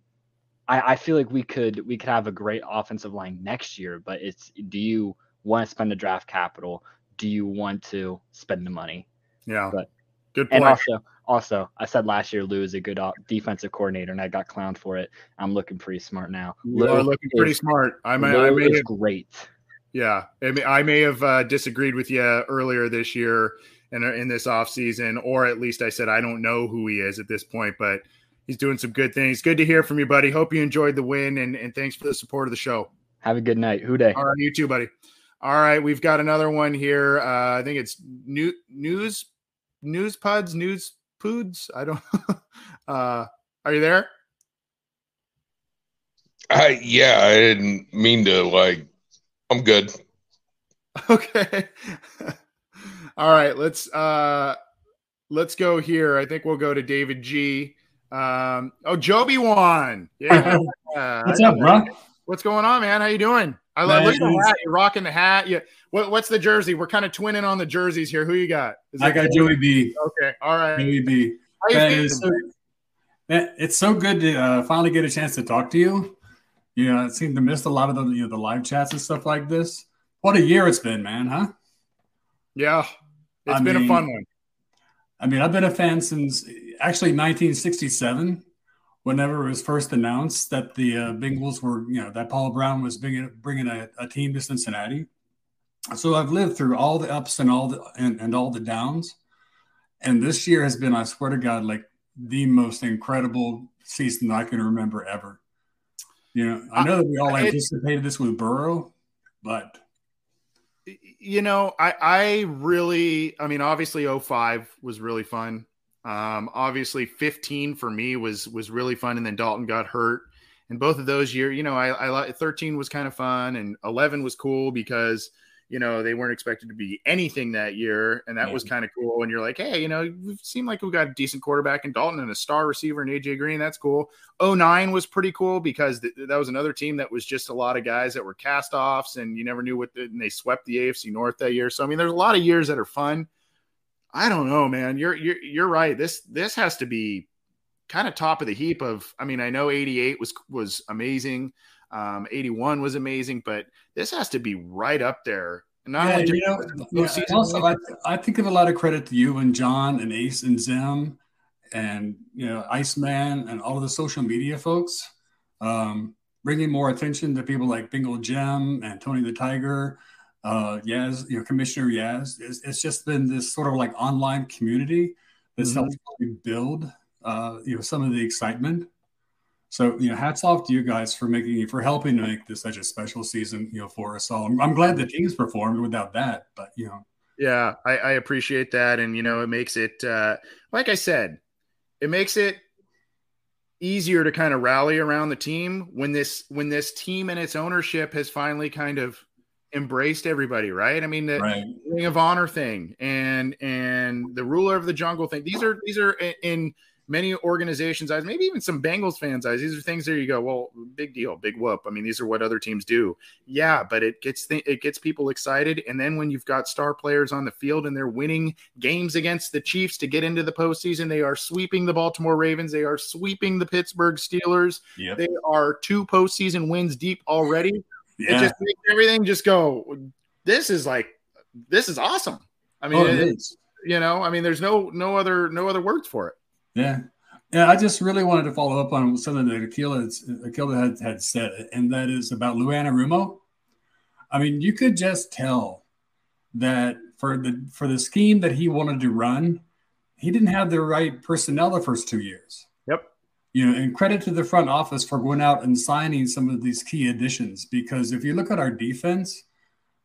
I, I feel like we could we could have a great offensive line next year. But it's do you want to spend the draft capital? Do you want to spend the money? Yeah. But- Good And point. also, also, I said last year Lou is a good defensive coordinator, and I got clowned for it. I'm looking pretty smart now. you Lou are looking pretty smart. I may, I Lou may is have, great. yeah, I may, I may have uh, disagreed with you earlier this year in, in this offseason, or at least I said I don't know who he is at this point, but he's doing some good things. Good to hear from you, buddy. Hope you enjoyed the win, and, and thanks for the support of the show. Have a good night. Who Dey? All right, you too, buddy. All right, we've got another one here. Uh, I think it's new news news pods, news poods. I don't. (laughs) uh, are you there? I yeah, I didn't mean to like. I'm good. (laughs) Okay. (laughs) All right, let's uh let's go here. I think we'll go to David G. Um oh Joby won. Yeah. What's up, bro? What's going on, man? How you doing? I love look at the hat. You're rocking the hat. Yeah. What, what's the jersey? We're kind of twinning on the jerseys here. Who you got? Is I got Joey B. Okay. All right. Joey B. So, it's so good to uh, finally get a chance to talk to you. You know, I seem to miss a lot of the you know the live chats and stuff like this. What a year it's been, man, huh? Yeah. It's I been mean, a fun one. I mean, I've been a fan since actually 1967 whenever it was first announced that the uh, Bengals were, you know, that Paul Brown was bringing, bringing a, a, team to Cincinnati. So I've lived through all the ups and all the and, and all the downs, and this year has been, I swear to God, like the most incredible season I can remember ever. You know, I know that we all anticipated this with Burrow, but you know, I I really, I mean, obviously 05 was really fun. Um, obviously, 15 for me was was really fun, and then Dalton got hurt. And both of those years, you know, I, I 13 was kind of fun, and 11 was cool because you know they weren't expected to be anything that year, and that yeah. was kind of cool. And you're like, hey, you know, we seem like we got a decent quarterback in Dalton and a star receiver in AJ Green. That's cool. 09 was pretty cool because th- that was another team that was just a lot of guys that were cast offs, and you never knew what. The, and they swept the AFC North that year. So I mean, there's a lot of years that are fun. I don't know, man. You're you're you're right. This this has to be kind of top of the heap of I mean, I know 88 was was amazing. Um, 81 was amazing, but this has to be right up there. Not yeah, you know, yeah, also, I, I think of a lot of credit to you and John and Ace and Zim and you know Iceman and all of the social media folks, um, bringing more attention to people like Bengal Jim and Tony the Tiger uh, Yaz, you know, Commissioner Yaz. It's, it's, just been this sort of like online community that's mm-hmm. helped build, uh, you know, some of the excitement. So, you know, hats off to you guys for making, for helping to make this such a special season, you know, for us all. I'm, I'm glad the teams performed without that, but, you know. Yeah, I, I appreciate that. And, you know, it makes it, uh, like I said, it makes it easier to kind of rally around the team when this when this team and its ownership has finally kind of embraced everybody, right? I mean, the right. Ring of Honor thing and and the Ruler of the Jungle thing. These are these are in many organizations' eyes, maybe even some Bengals fans' eyes. These are things there you go. Well, big deal, big whoop. I mean, these are what other teams do. Yeah, but it gets th- it gets people excited. And then when you've got star players on the field and they're winning games against the Chiefs to get into the postseason, they are sweeping the Baltimore Ravens. They are sweeping the Pittsburgh Steelers. Yep. They are two postseason wins deep already. Yeah. It just makes everything just go. This is like this is awesome. I mean, oh, it, is. You know, I mean, there's no no other no other words for it. Yeah. Yeah, I just really wanted to follow up on something that Akila, Akila had, had said, and that is about Lou Anarumo. I mean, you could just tell that for the for the scheme that he wanted to run, he didn't have the right personnel the first two years you know, and credit to the front office for going out and signing some of these key additions. Because if you look at our defense,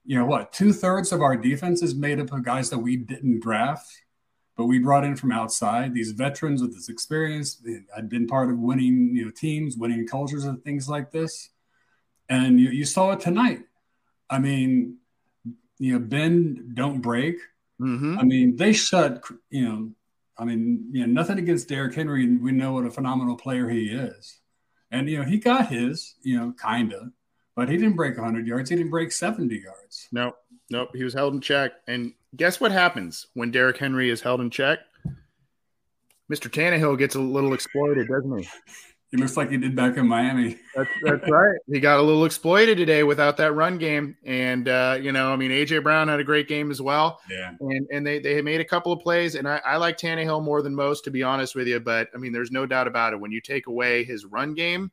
you know what, two thirds of our defense is made up of guys that we didn't draft, but we brought in from outside. These veterans with this experience had been part of winning, you know, teams, winning cultures, and things like this. And you, you saw it tonight. I mean, you know, bend don't break. Mm-hmm. I mean, they shut, you know, I mean, you know, nothing against Derrick Henry. We know what a phenomenal player he is. And, you know, he got his, you know, kind of, but he didn't break 100 yards. He didn't break 70 yards. Nope. Nope. He was held in check. And guess what happens when Derrick Henry is held in check? Mr. Tannehill gets a little exploited, doesn't he? He looks like he did back in Miami. That's, that's right. He got a little exploited today without that run game, and uh, you know, I mean, AJ Brown had a great game as well. Yeah, and and they they made a couple of plays, and I, I like Tannehill more than most, to be honest with you. But I mean, there's no doubt about it. When you take away his run game,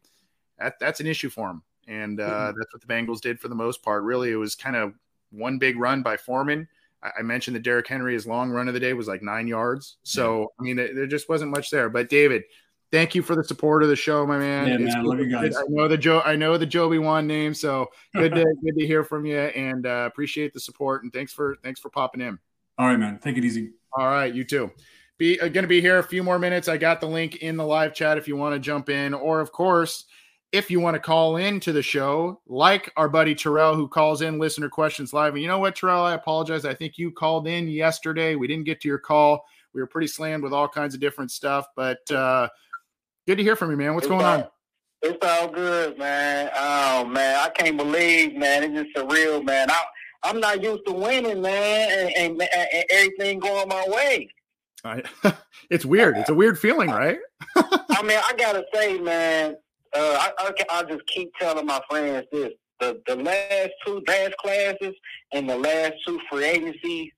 that that's an issue for him, and uh, mm-hmm. that's what the Bengals did for the most part. Really, it was kind of one big run by Foreman. I, mentioned that Derrick Henry, his long run of the day was like nine yards. So. I mean, there just wasn't much there. But David thank you for the support of the show, my man. Yeah, man, good- love you guys. I know the Joe. I know the Joby one name, so good to (laughs) good to hear from you, and uh, appreciate the support. And thanks for thanks for popping in. All right, man. Take it easy. All right, you too. Be uh, going to be here a few more minutes. I got the link in the live chat if you want to jump in, or of course, if you want to call in to the show, like our buddy Terrell who calls in listener questions live. And you know what, Terrell, I apologize. I think you called in yesterday. We didn't get to your call. We were pretty slammed with all kinds of different stuff, but uh, good to hear from you, man. What's It's going all- on? It's all good, man. Oh man, I can't believe, man. It's just surreal, man. I I'm not used to winning, man, and, and, and everything going my way. I, (laughs) it's weird. It's a weird feeling, right? (laughs) I mean, I gotta say, man. Uh, I, I I just keep telling my friends this: the the last two last classes and the last two free agencies,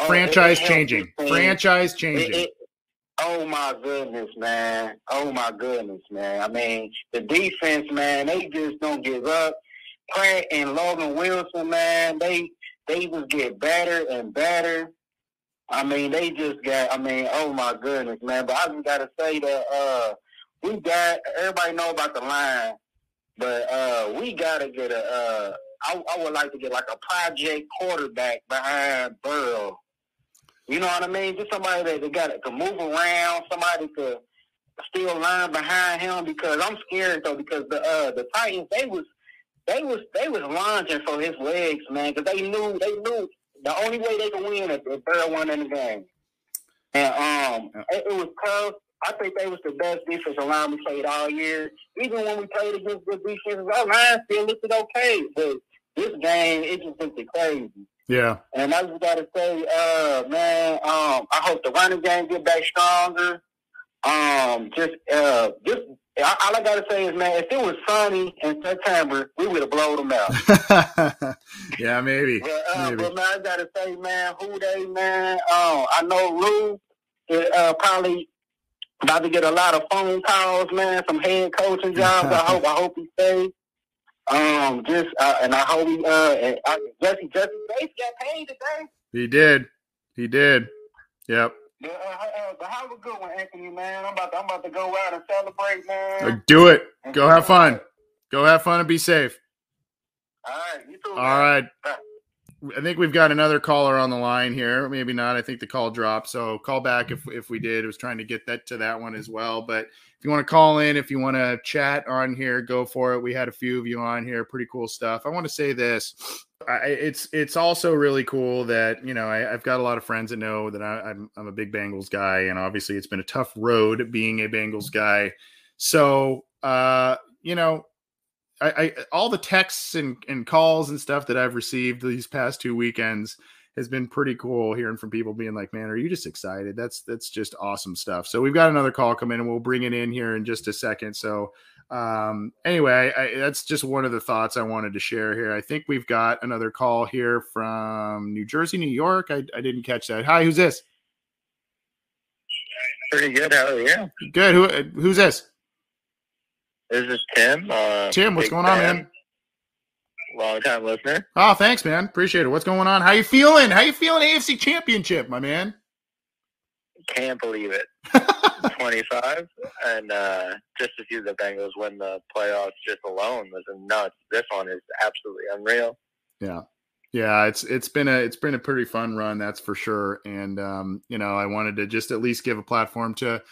uh, Franchise changing. Franchise changing. it- oh my goodness, man! Oh my goodness, man! I mean, the defense, man, they just don't give up. Pratt and Logan Wilson, man, they they just get better and better. I mean, they just got. I mean, oh my goodness, man! But I just gotta say that uh, we got everybody know about the line, but uh, we gotta get a. Uh, I, I would like to get like a project quarterback behind Burrow. You know what I mean? Just somebody that, that got to move around, somebody to still learn behind him. Because I'm scared though, because the uh, the Titans they was they was they was lunging for his legs, man, because they knew they knew the only way they could win is if Burrow won in the game. And um, it, it was tough. I think they was the best defensive line we played all year. Even when we played against good defenses, our line still looked okay. But this game, it just looked crazy. Yeah. And I just gotta say, uh, man, um, I hope the running game get back stronger. Um, just, uh, just all I gotta say is, man, if it was sunny in September, we would have blown them out. (laughs) yeah, maybe. But, uh, Maybe. but man, I gotta say, man, who they, man? Um, I know Lou is uh, probably about to get a lot of phone calls, man, some head coaching jobs. I (laughs) hope, I hope he stays. Um, just uh, and I hope he, uh, and, uh, Jesse, Jessie Bates got paid today. He did. He did. Yep. But, uh, uh, but have a good one, Anthony, man. I'm about to, I'm about to go out and celebrate, man. Do it. Go have fun. Go have fun and be safe. All right, you too. All man. right. I think we've got another caller on the line here. Maybe not. I think the call dropped. So call back if if we did. I was trying to get that to that one as well. But you want to call in, if you want to chat on here, go for it. We had a few of you on here. Pretty cool stuff. I want to say this. I, it's it's also really cool that you know I, I've got a lot of friends that know that I, I'm I'm a big Bengals guy, and obviously it's been a tough road being a Bengals guy. So uh, you know, I, I all the texts and, and calls and stuff that I've received these past two weekends has been pretty cool hearing from people being like, man, are you just excited? That's that's just awesome stuff. So we've got another call coming and we'll bring it in here in just a second. So um anyway, I, that's just one of the thoughts I wanted to share here. I think we've got another call here from New Jersey, New York. I, I didn't catch that. Hi, who's this? Pretty good. How are you? Good. Who who's this? Is this is Tim. Uh, Tim, what's going on, man? Long time listener. Oh, thanks, man. Appreciate it. What's going on? How you feeling? How you feeling AFC championship, my man? Can't believe it. (laughs) 25, and uh, just to see the Bengals win the playoffs just alone was nuts. This one is absolutely unreal. Yeah. Yeah, it's it's been a it's been a pretty fun run, that's for sure. And um, you know, I wanted to just at least give a platform to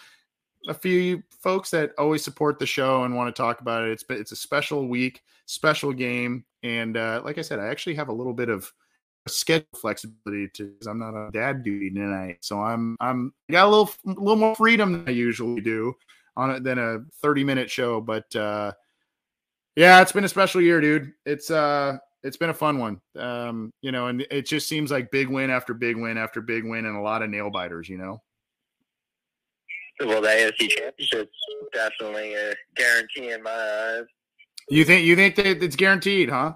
a few folks that always support the show and want to talk about it. It's it's a special week, special game, and uh, like I said, I actually have a little bit of schedule flexibility because I'm not on dad duty tonight, so I'm I'm got a little a little more freedom than I usually do on it than a 30 minute show. But uh, yeah, it's been a special year, dude. It's uh it's been a fun one. Um, you know, and it just seems like big win after big win after big win and a lot of nail biters, you know. Well, the AFC Championship's definitely a guarantee in my eyes. You think you think that it's guaranteed, huh?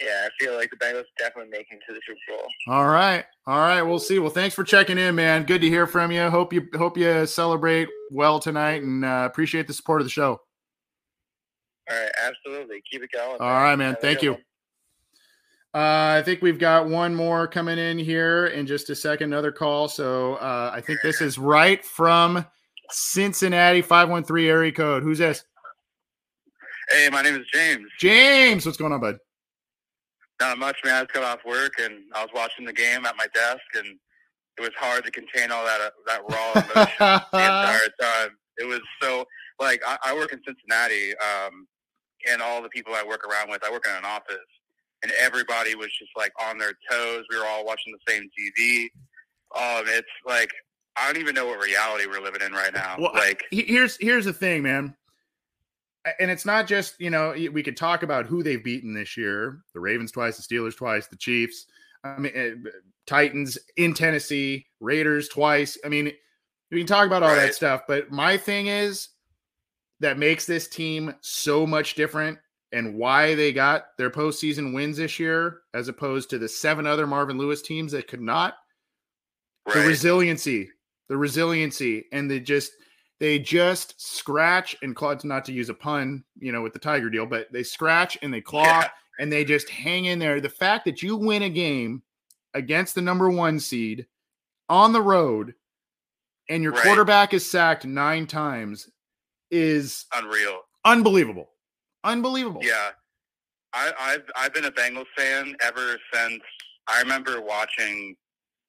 Yeah, I feel like the Bengals definitely making to the Super Bowl. All right. All right. We'll see. Well, thanks for checking in, man. Good to hear from you. Hope you hope you celebrate well tonight and uh, appreciate the support of the show. All right, absolutely. Keep it going. All right, man. Have Thank you. one. Uh, I think we've got one more coming in here in just a second, another call. So uh, I think this is right from Cincinnati 513 area code. Who's this? Hey, my name is James. James, what's going on, bud? Not much, man. I just got off work and I was watching the game at my desk, and it was hard to contain all that uh, that raw (laughs) emotion the entire time. It was so like I, I work in Cincinnati, um, and all the people I work around with, I work in an office, and everybody was just like on their toes. We were all watching the same TV. Um, it's like I don't even know what reality we're living in right now. Well, like he- here's here's the thing, man. And it's not just you know we could talk about who they've beaten this year: the Ravens twice, the Steelers twice, the Chiefs. I mean, uh, Titans in Tennessee, Raiders twice. I mean, we can talk about all that stuff, but my thing is that makes this team so much different and why they got their postseason wins this year as opposed to the seven other Marvin Lewis teams that could not the resiliency the resiliency and they just they just scratch and claw not to use a pun you know with the tiger deal but they scratch and they claw Yeah. and they just hang in there the fact that you win a game against the number one seed on the road and your Right. quarterback is sacked nine times is unreal. unbelievable unbelievable Yeah, I, I've I've been a Bengals fan ever since I remember watching.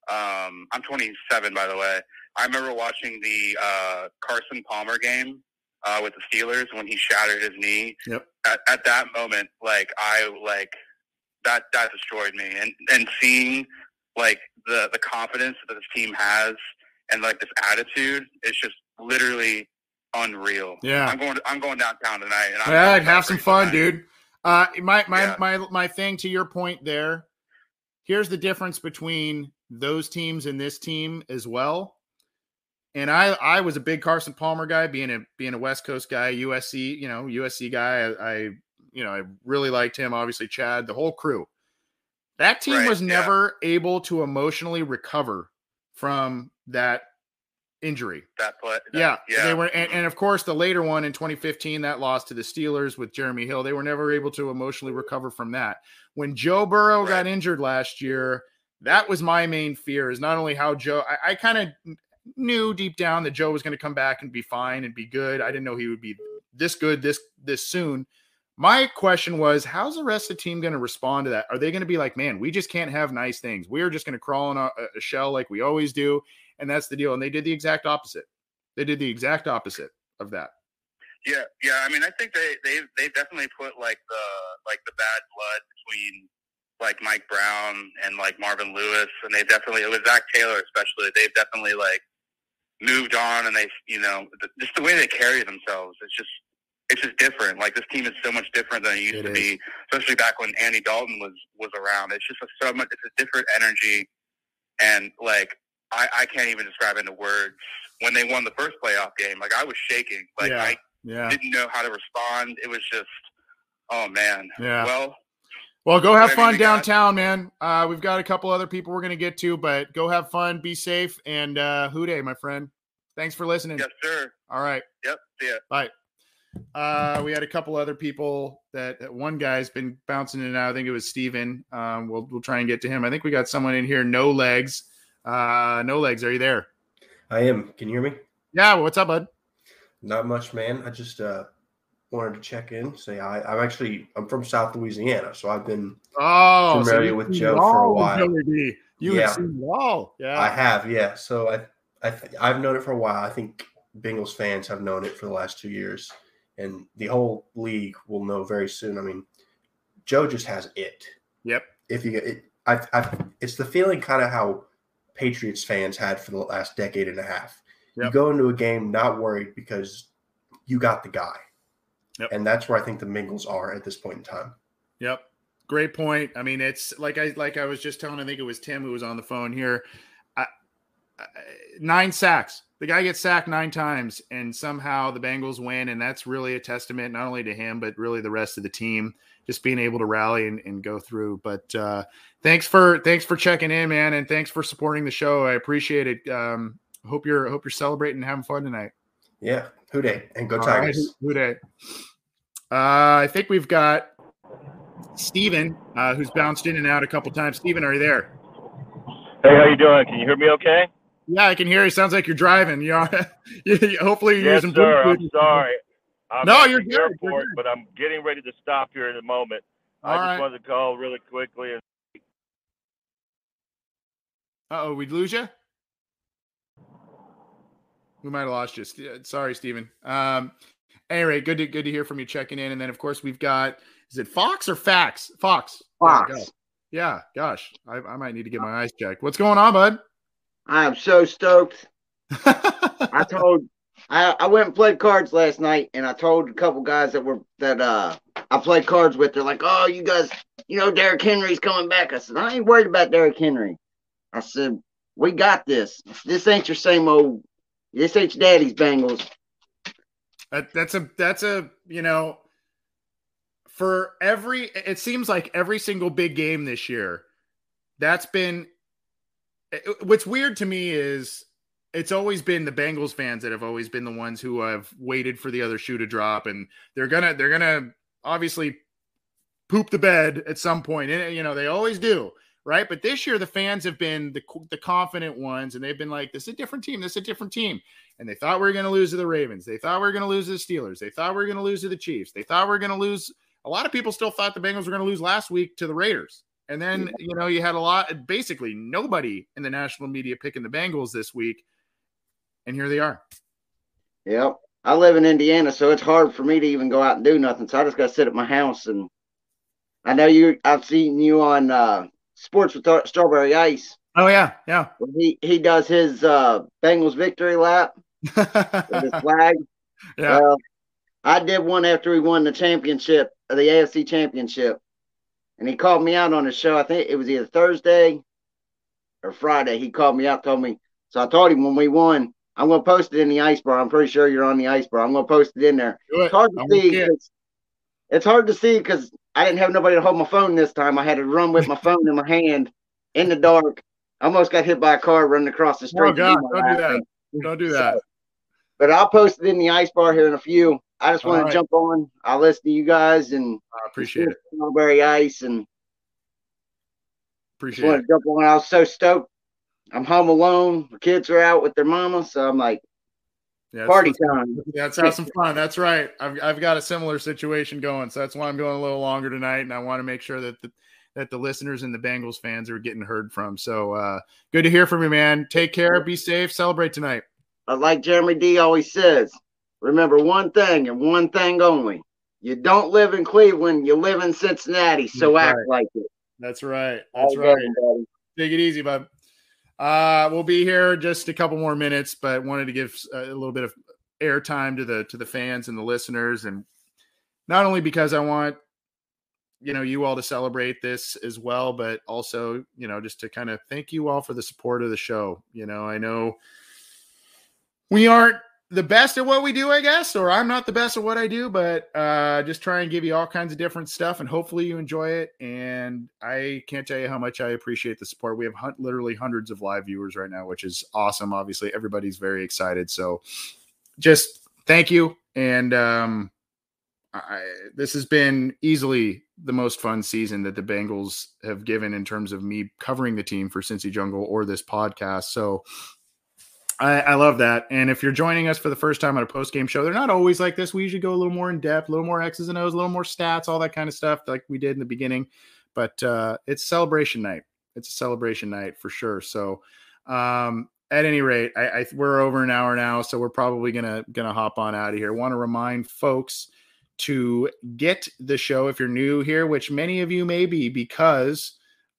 Um, I'm 27, by the way. I remember watching the uh, Carson Palmer game uh, with the Steelers when he shattered his knee. Yep. At, at that moment, like I like that that destroyed me, and and seeing like the the confidence that this team has and like this attitude, it's just literally unreal. Yeah. I'm going. I'm going downtown tonight. And I'm Yeah, have some fun, tonight. dude. Uh, my my Yeah. my my thing to your point there. Here's the difference between those teams and this team as well. And I I was a big Carson Palmer guy, being a being a West Coast guy, USC, you know, USC guy. I, I you know I really liked him. Obviously, Chad, the whole crew. That team Right, was yeah. never able to emotionally recover from that injury. That play. that- Yeah, yeah. They were, and, and of course, the later one in 2015, that loss to the Steelers with Jeremy Hill, they were never able to emotionally recover from that. When Joe Burrow got injured last year, that was my main fear. Is not only how Joe, I, I kind of knew deep down that Joe was going to come back and be fine and be good. I didn't know he would be this good this this soon. My question was, how's the rest of the team going to respond to that? Are they going to be like, man, we just can't have nice things. We're just going to crawl in a, a shell like we always do, and that's the deal. And they did the exact opposite. They did the exact opposite of that. Yeah, yeah. I mean, I think they they they definitely put like the like the bad blood between like Mike Brown and like Marvin Lewis, and they definitely it was Zac Taylor especially. They've definitely like moved on, and they you know just the way they carry themselves. It's just it's just different. Like this team is so much different than it used It to is. be, especially back when Andy Dalton was was around. It's just a, so much. It's a different energy, and like I I can't even describe it into words. When they won the first playoff game, like I was shaking. Like Yeah. I Yeah. didn't know how to respond. It was just, oh man. Yeah. Well, Well, go have fun downtown, man. Uh, we've got a couple other people we're going to get to, but go have fun, be safe, and uh, hooday, my friend. Thanks for listening. yes, sir. All right. Yep. See ya. Bye. Uh, we had a couple other people that, that one guy's been bouncing in and out. I think it was Steven. Um, we'll we'll try and get to him. I think we got someone in here. No legs. Uh, no legs. Are you there? I am. Can you hear me? Yeah. What's up, bud? Not much, man. I just uh, wanted to check in, say hi. I'm actually I'm from South Louisiana, so I've been Oh, Familiar you've with Joe for a while. Joey. You Yeah. have seen it all. Yeah. I have, yeah. So I I th- I've known it for a while. I think Bengals fans have known it for the last two years, and the whole league will know very soon. I mean, Joe just has it. Yep. If you it, I, I it's the feeling kind of how Patriots fans had for the last decade and a half. You go into a game not worried because you got the guy, Yep. and that's where I think the Bengals are at this point in time. Yep. Great point. I mean, it's like I like I was just telling. I think it was Tim who was on the phone here. I, I, nine sacks. The guy gets sacked nine times, and somehow the Bengals win, and that's really a testament not only to him but really the rest of the team just being able to rally and, and go through. But uh, thanks for thanks for checking in, man, and thanks for supporting the show. I appreciate it. Um, hope you're hope you're celebrating and having fun tonight. Yeah, who dey and go All right, Tigers. who dey? Uh, I think we've got Steven, uh, who's bounced in and out a couple times. Steven, are you there? Hey, how you doing? Can you hear me okay? Yeah, I can hear you. Sounds like you're driving. You know, (laughs) hopefully you're yes, using sir. Bluetooth. I'm sorry. I'm No, at you're the good. You're good. but I'm getting ready to stop here in a moment. I just right. wanted to call really quickly and Uh oh, we lose you. We might have lost you. Sorry, Stephen. Um, anyway, good to good to hear from you checking in. And then of course we've got is it Fox or Fax? Fox. Fox. Yeah, gosh. Yeah, gosh. I, I might need to get my eyes checked. What's going on, bud? I am so stoked. (laughs) I told I, I went and played cards last night and I told a couple guys that were that uh I played cards with, they're like, Oh, you guys, you know Derrick Henry's coming back. I said, I ain't worried about Derrick Henry. I said, We got this. This ain't your same old this ain't your daddy's Bengals. That, that's a that's a you know for every it seems like every single big game this year that's been what's weird to me is it's always been the Bengals fans that have always been the ones who have waited for the other shoe to drop and they're gonna they're gonna obviously poop the bed at some point and you know they always do right but this year the fans have been the, the confident ones and they've been like this is a different team this is a different team and they thought we were going to lose to the Ravens. They thought we were going to lose to the Steelers. They thought we were going to lose to the Chiefs. They thought we were going to lose. A lot of people still thought the Bengals were going to lose last week to the Raiders. And then, you know, you had a lot, basically nobody in the national media picking the Bengals this week. And here they are. Yep. I live in Indiana, so it's hard for me to even go out and do nothing. So I just got to sit at my house. And I know you. I've seen you on uh, Sports with Tar- Strawberry Ice. Oh, yeah. Yeah. He he does his uh, Bengals victory lap with his (laughs) flag. Yeah. Well, I did one after we won the championship, uh, the AFC championship, and he called me out on the show. I think it was either Thursday or Friday. He called me out, told me. So I told him when we won, I'm going to post it in the ice bar. I'm pretty sure you're on the ice bar. I'm going to post it in there. It. It's hard to I'm see. It's hard to see because I didn't have nobody to hold my phone this time. I had to run with my (laughs) phone in my hand in the dark. I almost got hit by a car running across the street. Oh, God. Don't do that. Don't do that. But I'll post it in the ice bar here in a few. I just want right. to jump on. I'll listen to you guys and I appreciate it. Strawberry Ice and just Appreciate want it. to jump on. I was so stoked. I'm home alone. The kids are out with their mama, so I'm like, Yeah, party time. Let's have some fun. That's right. I've, I've got a similar situation going, so that's why I'm going a little longer tonight, and I want to make sure that the that the listeners and the Bengals fans are getting heard from. So uh, good to hear from you, man. Take care. Be safe. Celebrate tonight. But like Jeremy D always says, remember one thing and one thing only. You don't live in Cleveland, you live in Cincinnati, so That's act right. like it. That's right. That's All right. Take it easy, bud. Uh, we'll be here just a couple more minutes, but wanted to give a little bit of airtime to the to the fans and the listeners, and not only because I want you know you all to celebrate this as well, but also you know just to kind of thank you all for the support of the show. You know, I know we aren't the best at what we do, I guess, or I'm not the best at what I do, but uh, just try and give you all kinds of different stuff, and hopefully you enjoy it. And I can't tell you how much I appreciate the support. We have literally hundreds of live viewers right now, which is awesome. Obviously, everybody's very excited. So, just thank you. And um, I, this has been easily the most fun season that the Bengals have given in terms of me covering the team for Cincy Jungle or this podcast. So I, I love that. And if you're joining us for the first time on a post game show, they're not always like this. We usually go a little more in depth, a little more X's and O's, a little more stats, all that kind of stuff, like we did in the beginning. But uh, it's celebration night. It's a celebration night for sure. So um, at any rate, I, I we're over an hour now, so we're probably gonna gonna hop on out of here. Want to remind folks to get the show if you're new here, which many of you may be, because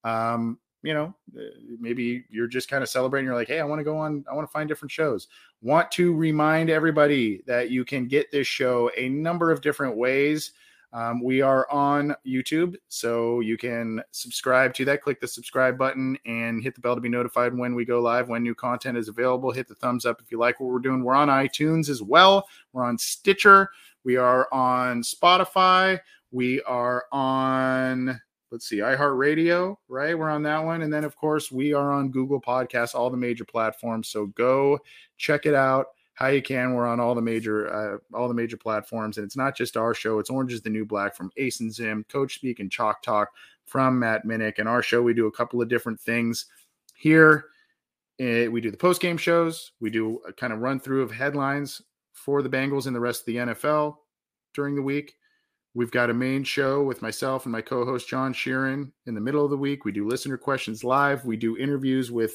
um, you know, uh, maybe you're just kind of celebrating. You're like, hey, I want to go on, I want to find different shows. Want to remind everybody that you can get this show a number of different ways. Um, we are on YouTube, so you can subscribe to that. Click the subscribe button and hit the bell to be notified when we go live, when new content is available. Hit the thumbs up if you like what we're doing. We're on iTunes as well. We're on Stitcher. We are on Spotify. We are on let's see, iHeartRadio, right? We're on that one. And then, of course, we are on Google Podcasts, all the major platforms. So go check it out how you can. We're on all the major uh, all the major platforms. And it's not just our show, it's Orange is the New Black from Ace and Zim, Coach Speak, and Chalk Talk from Matt Minich. And our show, we do a couple of different things here Eh, we do the post game shows. We do a kind of run through of headlines for the Bengals and the rest of the NFL during the week. We've got a main show with myself and my co host, John Sheeran, in the middle of the week. We do listener questions live. We do interviews with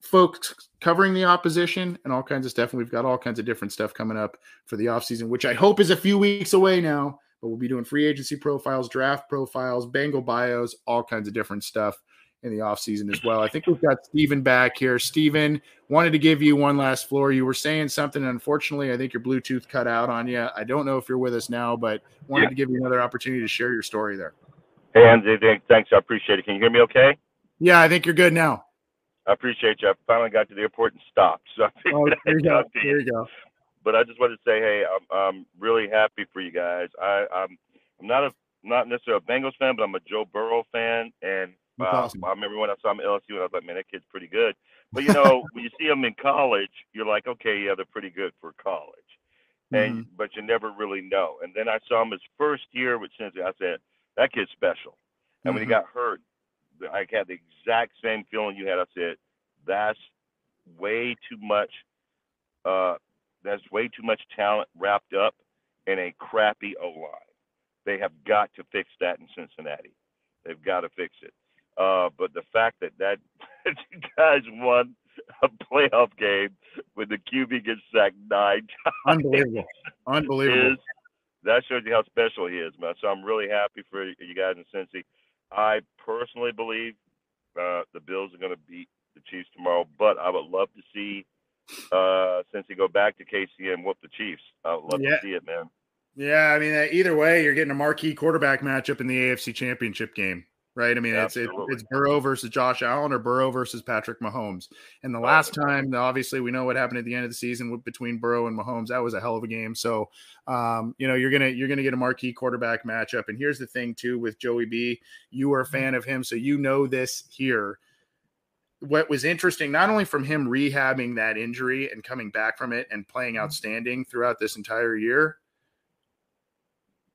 folks covering the opposition and all kinds of stuff. And we've got all kinds of different stuff coming up for the offseason, which I hope is a few weeks away now. But we'll be doing free agency profiles, draft profiles, Bengal bios, all kinds of different stuff in the offseason as well. I think we've got Steven back here. Steven, wanted to give you one last floor. You were saying something. Unfortunately, I think your Bluetooth cut out on you. I don't know if you're with us now, but wanted Yeah. to give you another opportunity to share your story there. Hey, Andy, thanks. I appreciate it. Can you hear me okay? Yeah, I think you're good now. I appreciate you. I finally got to the airport and stopped. So I Oh, there you go. There you go. But I just wanted to say, hey, I'm, I'm really happy for you guys. I, I'm I'm not a not necessarily a Bengals fan, but I'm a Joe Burrow fan, and Uh. I remember when I saw him at LSU, and I was like, man, that kid's pretty good. But you know, (laughs) when you see them in college, you're like, okay, yeah, they're pretty good for college, and Mm-hmm. but you never really know. And then I saw him his first year with Cincy. I said, that kid's special. And when he Mhm. got hurt, I had the exact same feeling you had. I said, that's way too much. Uh, that's way too much talent wrapped up in a crappy O line. They have got to fix that in Cincinnati. They've got to fix it. Uh, but the fact that (laughs) that you guys won a playoff game when the QB gets sacked nine times Unbelievable. Unbelievable. is that shows you how special he is, man. So I'm really happy for you guys in Cincy. I personally believe uh, the Bills are going to beat the Chiefs tomorrow, but I would love to see uh, Cincy go back to KC and whoop the Chiefs. I would love Yeah. to see it, man. Yeah, I mean, uh, either way, you're getting a marquee quarterback matchup in the AFC Championship game, right? I mean, it's it's, it's Burrow versus Josh Allen or Burrow versus Patrick Mahomes. And the last time, obviously, we know what happened at the end of the season with, between Burrow and Mahomes. That was a hell of a game. So, um, you know, you're gonna you're gonna get a marquee quarterback matchup. And here's the thing too with Joey B, you are a fan of him, so you know this here. What was interesting, not only from him rehabbing that injury and coming back from it and playing outstanding throughout this entire year,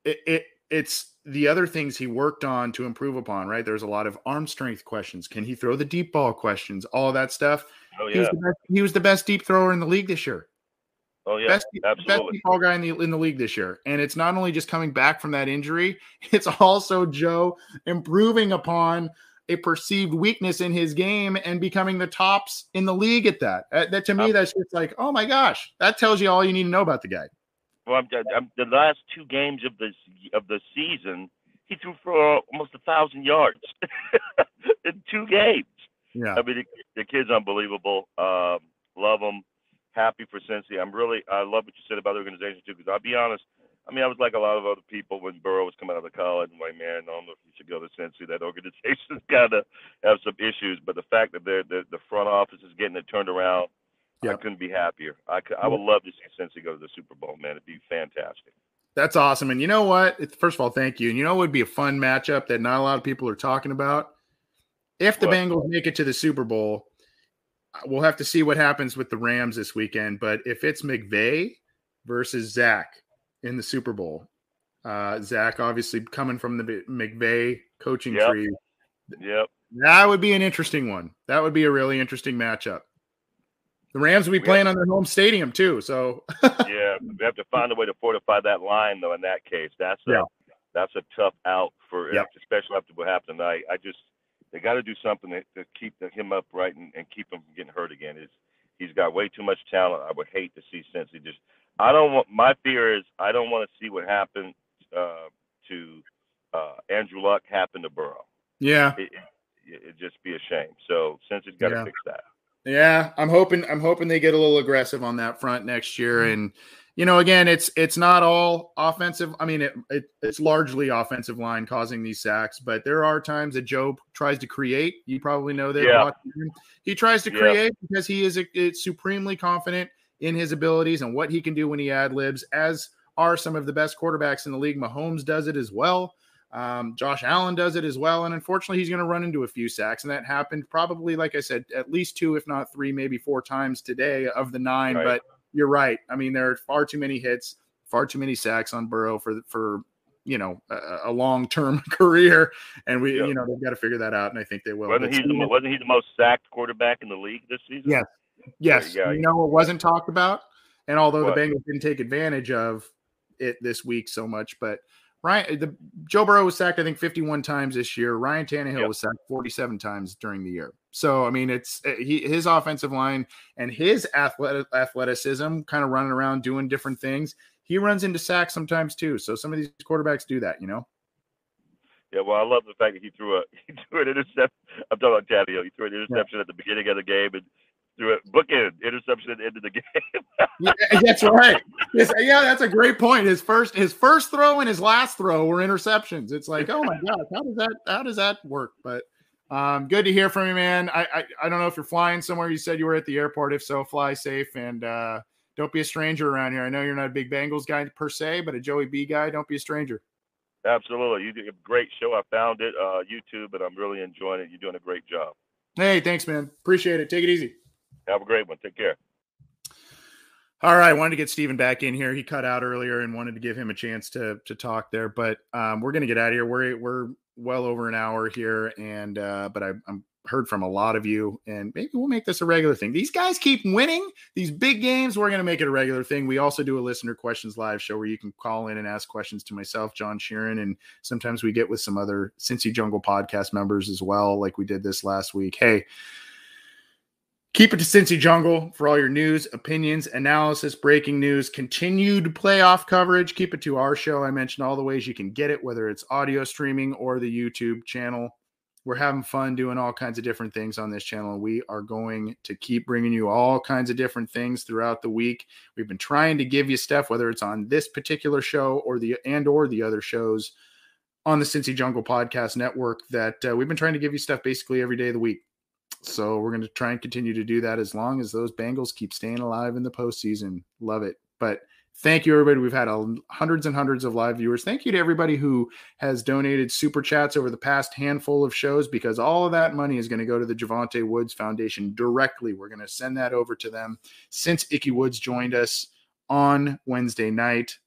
it, it it's the other things he worked on to improve upon, right? There's a lot of arm strength questions. Can he throw the deep ball questions? All that stuff. Oh He was, the best, he was the best deep thrower in the league this year. oh yeah, best, best deep ball guy in the in the league this year. And it's not only just coming back from that injury, (laughs) it's also Joe improving upon a perceived weakness in his game and becoming the tops in the league at that. Uh, that to me, that's just like, oh my gosh, that tells you all you need to know about the guy. Well, I'm, I'm, the last two games of the of the season, he threw for almost a thousand yards (laughs) in two games. Yeah. I mean, the, the kid's unbelievable. Um, love him. Happy for Cincy. I'm really, I love what you said about the organization too. Because I'll be honest, I mean, I was like a lot of other people when Burrow was coming out of college. I'm like, man, I don't know if you should go to Cincy. That organization's (laughs) got to have some issues. But the fact that they're, the the front office is getting it turned around, I couldn't be happier. I, could, I would love to see Cincy go to the Super Bowl, man. It'd be fantastic. That's awesome. And you know what? It's, first of all, thank you. And you know what would be a fun matchup that not a lot of people are talking about? If the What? Bengals make it to the Super Bowl, uh, we'll have to see what happens with the Rams this weekend. But if it's McVay versus Zac in the Super Bowl, uh, Zac obviously coming from the McVay coaching Yep. tree, Yep. that would be an interesting one. That would be a really interesting matchup. The Rams will be We playing on their home stadium too. So (laughs) yeah, we have to find a way to fortify that line, though. In that case, that's a Yeah. that's a tough out for, Yep. especially after what happened tonight. I just they got to do something to, to keep the, him upright and, and keep him from getting hurt again. Is he's got way too much talent. I would hate to see Cincy just. I don't want. My fear is I don't want to see what happened uh, to uh, Andrew Luck happen to Burrow. yeah, It, it'd just be a shame. So Cincy's got to Yeah. fix that. Yeah, I'm hoping I'm hoping they get a little aggressive on that front next year. Mm-hmm. And you know, again, it's it's not all offensive. I mean, it, it it's largely offensive line causing these sacks, but there are times that Joe tries to create. You probably know that. Yeah. him. He tries to Yeah. create because he is a, supremely confident in his abilities and what he can do when he ad libs. As are some of the best quarterbacks in the league. Mahomes does it as well. Um, Josh Allen does it as well. And unfortunately, he's going to run into a few sacks. And that happened probably, like I said, at least two, if not three, maybe four times today of the nine. Right. But you're right. I mean, there are far too many hits, far too many sacks on Burrow for for you know a, a long term (laughs) career, and we you know they've got to figure that out, and I think they will. Wasn't he the, wasn't he the most sacked quarterback in the league this season? Yes. Yes. Yeah, you know, it wasn't talked about. And although What? the Bengals didn't take advantage of it this week so much, but Ryan, the Joe Burrow was sacked, I think, 51 times this year. Ryan Tannehill Yep. was sacked 47 times during the year. So, I mean, it's uh, he, his offensive line and his athletic, athleticism kind of running around doing different things. He runs into sacks sometimes too. So, some of these quarterbacks do that, you know? Yeah, well, I love the fact that he threw a (laughs) he threw an interception. I'm talking about Tadeo. He threw an interception at the beginning of the game and threw a bookend interception at the end of the (laughs) game. Yeah, that's right. Yes, yeah, that's a great point. His first his first throw and his last throw were interceptions. It's like, oh my god, how does that how does that work? But um, good to hear from you, man. I, I I don't know if you're flying somewhere. You said you were at the airport. If so, fly safe and uh, don't be a stranger around here. I know you're not a big Bengals guy per se, but a Joey B guy. Don't be a stranger. Absolutely, you did a great show. I found it uh, YouTube, and I'm really enjoying it. You're doing a great job. Hey, thanks, man. Appreciate it. Take it easy. Have a great one. Take care. All right, I wanted to get Steven back in here. He cut out earlier and wanted to give him a chance to to talk there, but um, we're gonna get out of here. We're we're well over an hour here, and uh, but I, I'm heard from a lot of you, and maybe we'll make this a regular thing. These guys keep winning these big games. We're gonna make it a regular thing. We also do a listener questions live show where you can call in and ask questions to myself, John Sheeran, and sometimes we get with some other Cincy Jungle podcast members as well, like we did this last week. Hey. Keep it to Cincy Jungle for all your news, opinions, analysis, breaking news, continued playoff coverage. Keep it to our show. I mentioned all the ways you can get it, whether it's audio streaming or the YouTube channel. We're having fun doing all kinds of different things on this channel. We are going to keep bringing you all kinds of different things throughout the week. We've been trying to give you stuff, whether it's on this particular show or the and or the other shows on the Cincy Jungle Podcast Network. That uh, we've been trying to give you stuff basically every day of the week. So we're going to try and continue to do that as long as those Bengals keep staying alive in the postseason. Love it. But thank you, everybody. We've had a, hundreds and hundreds of live viewers. Thank you to everybody who has donated super chats over the past handful of shows because all of that money is going to go to the Jovante Woods Foundation directly. We're going to send that over to them. Since Ickey Woods joined us on Wednesday night,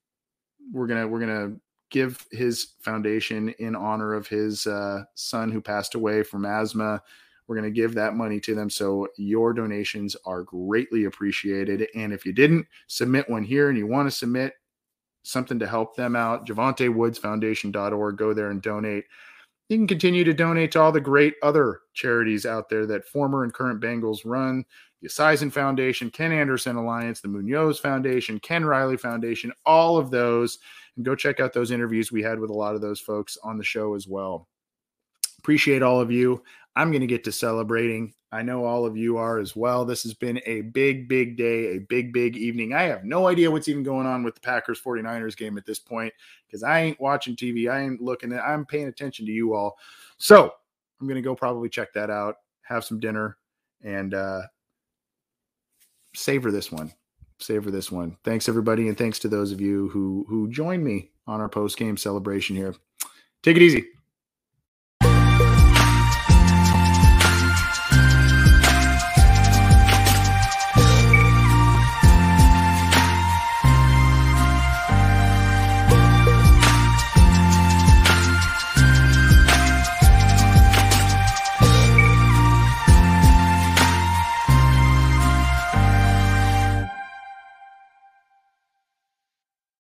we're gonna we're gonna give his foundation in honor of his uh, son who passed away from asthma. We're going to give that money to them. So your donations are greatly appreciated. And if you didn't submit one here and you want to submit something to help them out, JovanteWoodsFoundation.org, go there and donate. You can continue to donate to all the great other charities out there that former and current Bengals run. The Esiason Foundation, Ken Anderson Alliance, the Munoz Foundation, Ken Riley Foundation, all of those. And go check out those interviews we had with a lot of those folks on the show as well. Appreciate all of you. I'm going to get to celebrating. I know all of you are as well. This has been a big, big day, a big, big evening. I have no idea what's even going on with the Packers 49ers game at this point because I ain't watching TV. I ain't looking at, I'm paying attention to you all. So I'm going to go probably check that out, have some dinner, and uh, savor this one. Savor this one. Thanks everybody, and thanks to those of you who who joined me on our post game celebration here. Take it easy.